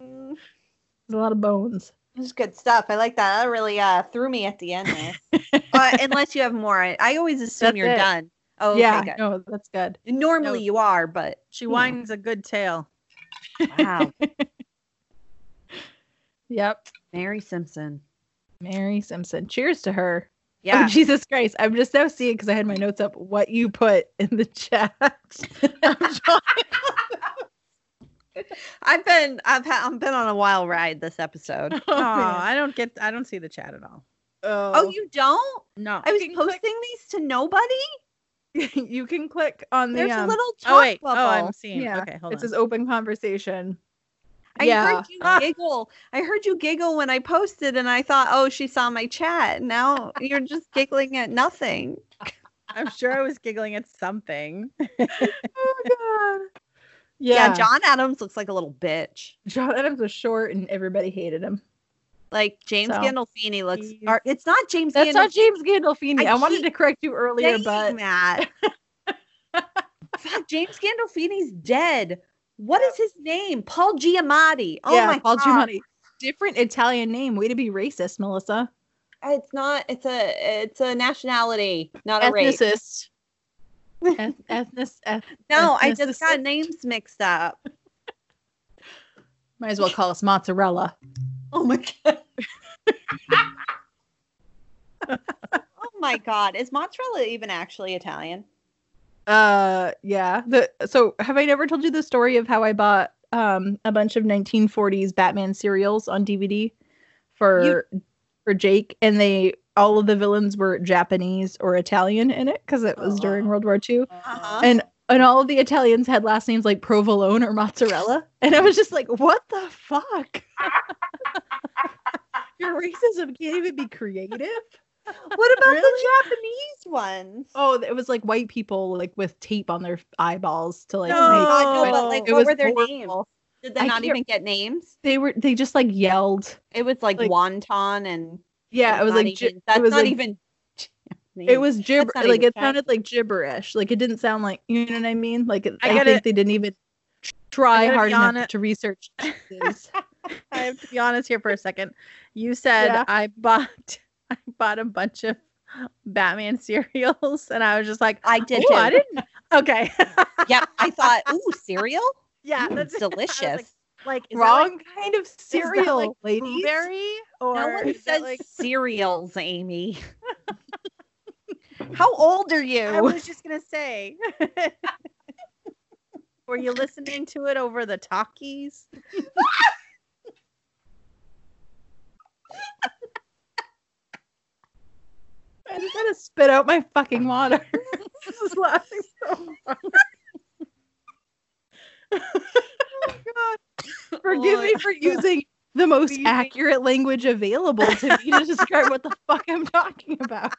A: Mm,
B: There's a lot of bones.
A: This is good stuff. I like that. That really uh, threw me at the end there. uh, unless you have more, I, I always assume
B: That's
A: you're
B: it.
A: done. Oh, okay,
B: yeah,
A: good.
B: no, that's good.
A: Normally
C: No.
A: you are, but
C: She
A: Yeah.
C: winds a good tale.
A: Wow,
B: Yep.
A: Mary Simpson.
B: Mary Simpson. Cheers to her.
A: Yeah,
B: Oh, Jesus Christ. I'm just now seeing because I had my notes up what you put in the chat. I'm trying-
A: I've been I've ha- I've been on a wild ride this episode.
B: oh,
C: Oh. I don't get. I don't see the chat at all.
A: Oh, oh you don't?
C: No.
A: I was posting
B: click-
A: these to nobody.
B: you can click on the
A: There's
B: um,
A: a little talk
C: Oh wait.
A: bubble.
C: Oh, I'm seeing.
B: yeah,
C: Okay, hold
B: it
C: on.
B: says open conversation.
A: I
B: yeah.
A: heard you
C: Ah.
A: giggle. I heard you giggle when I posted, and I thought, oh, she saw my chat. Now you're just giggling at nothing.
C: I'm sure I was giggling at something.
B: oh god.
A: Yeah.
B: Yeah,
A: John Adams looks like a little bitch.
B: John Adams was short and everybody hated him.
A: Like James
B: So,
A: Gandolfini looks. Or, it's not James.
B: That's not James Gandolfini.
A: I
B: I, wanted to correct you earlier, but
A: that. Fuck, James Gandolfini's dead. What is his name? Paul Giamatti. Oh
B: yeah,
A: my
B: Paul
A: god.
B: Giamatti. Different Italian name. Way to be racist, Melissa.
A: It's not. It's a. It's a nationality, not a race.
B: Eth- ethnic, eth-
A: No, I just got names mixed up.
B: Might as well call us mozzarella.
A: Oh my god. oh my god. Is mozzarella even actually Italian?
B: Uh, yeah. The so have I never told you the story of how I bought um a bunch of 1940s Batman serials on DVD for for Jake, and they all of the villains were Japanese or Italian in it because it was during
A: Oh.
B: World War II,
A: Uh-huh.
B: and and all of the Italians had last names like provolone or mozzarella, and I was just like, what the fuck? Your racism can't even be creative.
A: what about
B: Really?
A: the Japanese ones?
B: Oh, it was like white people like with tape on their eyeballs to like.
C: Oh
B: no.
A: God, no, but like,
B: it
A: what were their
B: horrible.
A: names? Did they
B: I
A: not even get names?
B: They were they just like yelled.
A: It was like,
B: Like-
A: wonton and
B: Yeah, it was like
A: even, that's
B: was
A: not
B: like,
A: even.
B: It was gibber like
A: even
B: it sounded like gibberish. Like it didn't sound like you know what I mean. Like it,
C: I
B: I, think they didn't even try hard enough
C: honest-
B: to research.
C: I have to be honest here for a second. You said
B: Yeah.
C: I bought I bought a bunch of Batman cereals, and I was just like,
A: I did
C: "Ooh,
A: too.
C: I didn't. Okay.
A: yeah, I thought, ooh, cereal?
C: yeah,
A: Mm,
C: that's
A: delicious.
C: Like, like is that
B: Wrong
C: like
B: kind of
C: is that
B: cereal,
C: like
B: ladies.
C: blueberry or
A: no one
C: is
A: says
C: like?
A: cereals, Amy. How old are you?
C: I was just gonna say. Were you listening to it over the talkies?
B: I just gonna spit out my fucking water. this is laughing so hard. Oh, God. Forgive me for using the most accurate language available to me to describe what the fuck I'm talking about.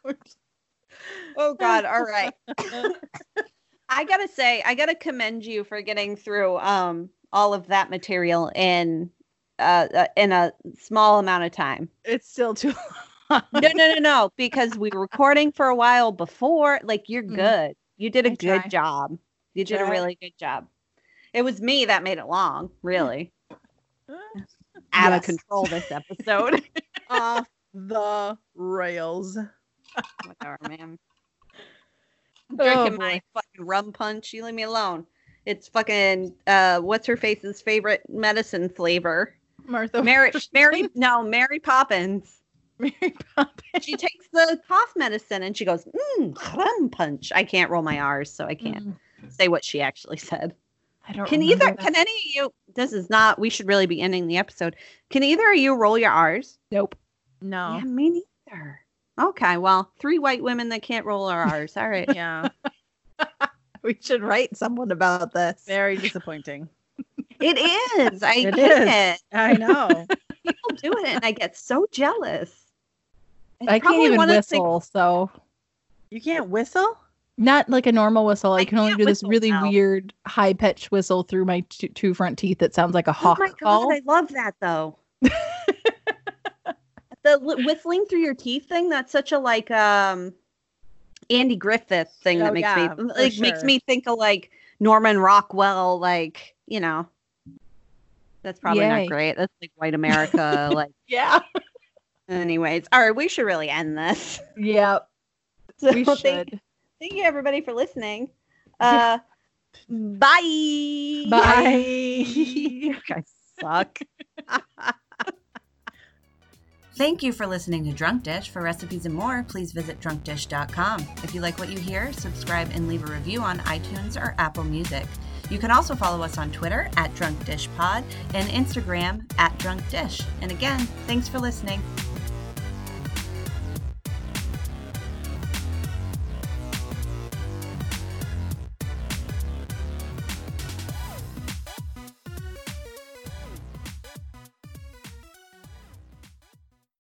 A: Oh God! All right. I gotta say, I gotta commend you for getting through um all of that material in uh, uh in a small amount of time.
B: It's still too long.
A: No, no, no, no, because we were recording for a while before. Like you're
B: Mm.
A: good. You did a
B: I
A: good
B: try.
A: job. You did a really good job. It was me that made it long, really. Out of control this episode.
C: Off the rails.
A: Whatever, man. I'm
B: Oh,
A: drinking my fucking rum punch. You leave me alone. It's fucking uh what's her face's favorite medicine flavor?
B: Martha.
A: Mary Mary no, Mary Poppins.
B: Mary Poppins.
A: She takes the cough medicine and she goes, mm, rum punch. I can't roll my R's, so I can't
B: Mm,
A: say what she actually said.
B: I don't
A: know.
B: Can
A: either
B: that.
A: can any of you this is not we should really be ending the episode. Can either of you roll your R's?
B: Nope.
C: No.
A: Yeah, me neither. Okay, well, three white women that can't roll our R's. All right.
C: Yeah.
B: We should write someone about this.
C: Very disappointing.
A: It is. I
C: It
A: hate
C: is.
A: it.
C: I know.
A: People do it, and I get so jealous. It's
B: I can't
A: probably
B: even
A: one of things-
B: whistle, so
C: You can't whistle?
B: not like a normal whistle. I,
A: I
B: can only do this really
A: now.
B: weird high pitched whistle through my two, two front teeth that sounds like a
A: Oh
B: hawk
A: my god,
B: call.
A: I love that though. the whistling through your teeth thing—that's such a like um Andy Griffith thing
C: Oh,
A: that makes
C: yeah,
A: me like makes me think of like Norman Rockwell, like you know. That's probably
B: Yay.
A: not great. That's like white America. like,
B: Yeah.
A: anyways, all right, we should really end this.
B: Yeah.
A: So
B: We
A: thank-
B: should.
A: Thank you everybody for listening. Uh bye.
B: Bye.
A: You guys suck. Thank you for listening to Drunk Dish. For recipes and more, please visit drunkdish.com. If you like what you hear, subscribe and leave a review on iTunes or Apple Music. You can also follow us on Twitter at Drunk Dish Pod and Instagram at Drunk Dish. And again, thanks for listening.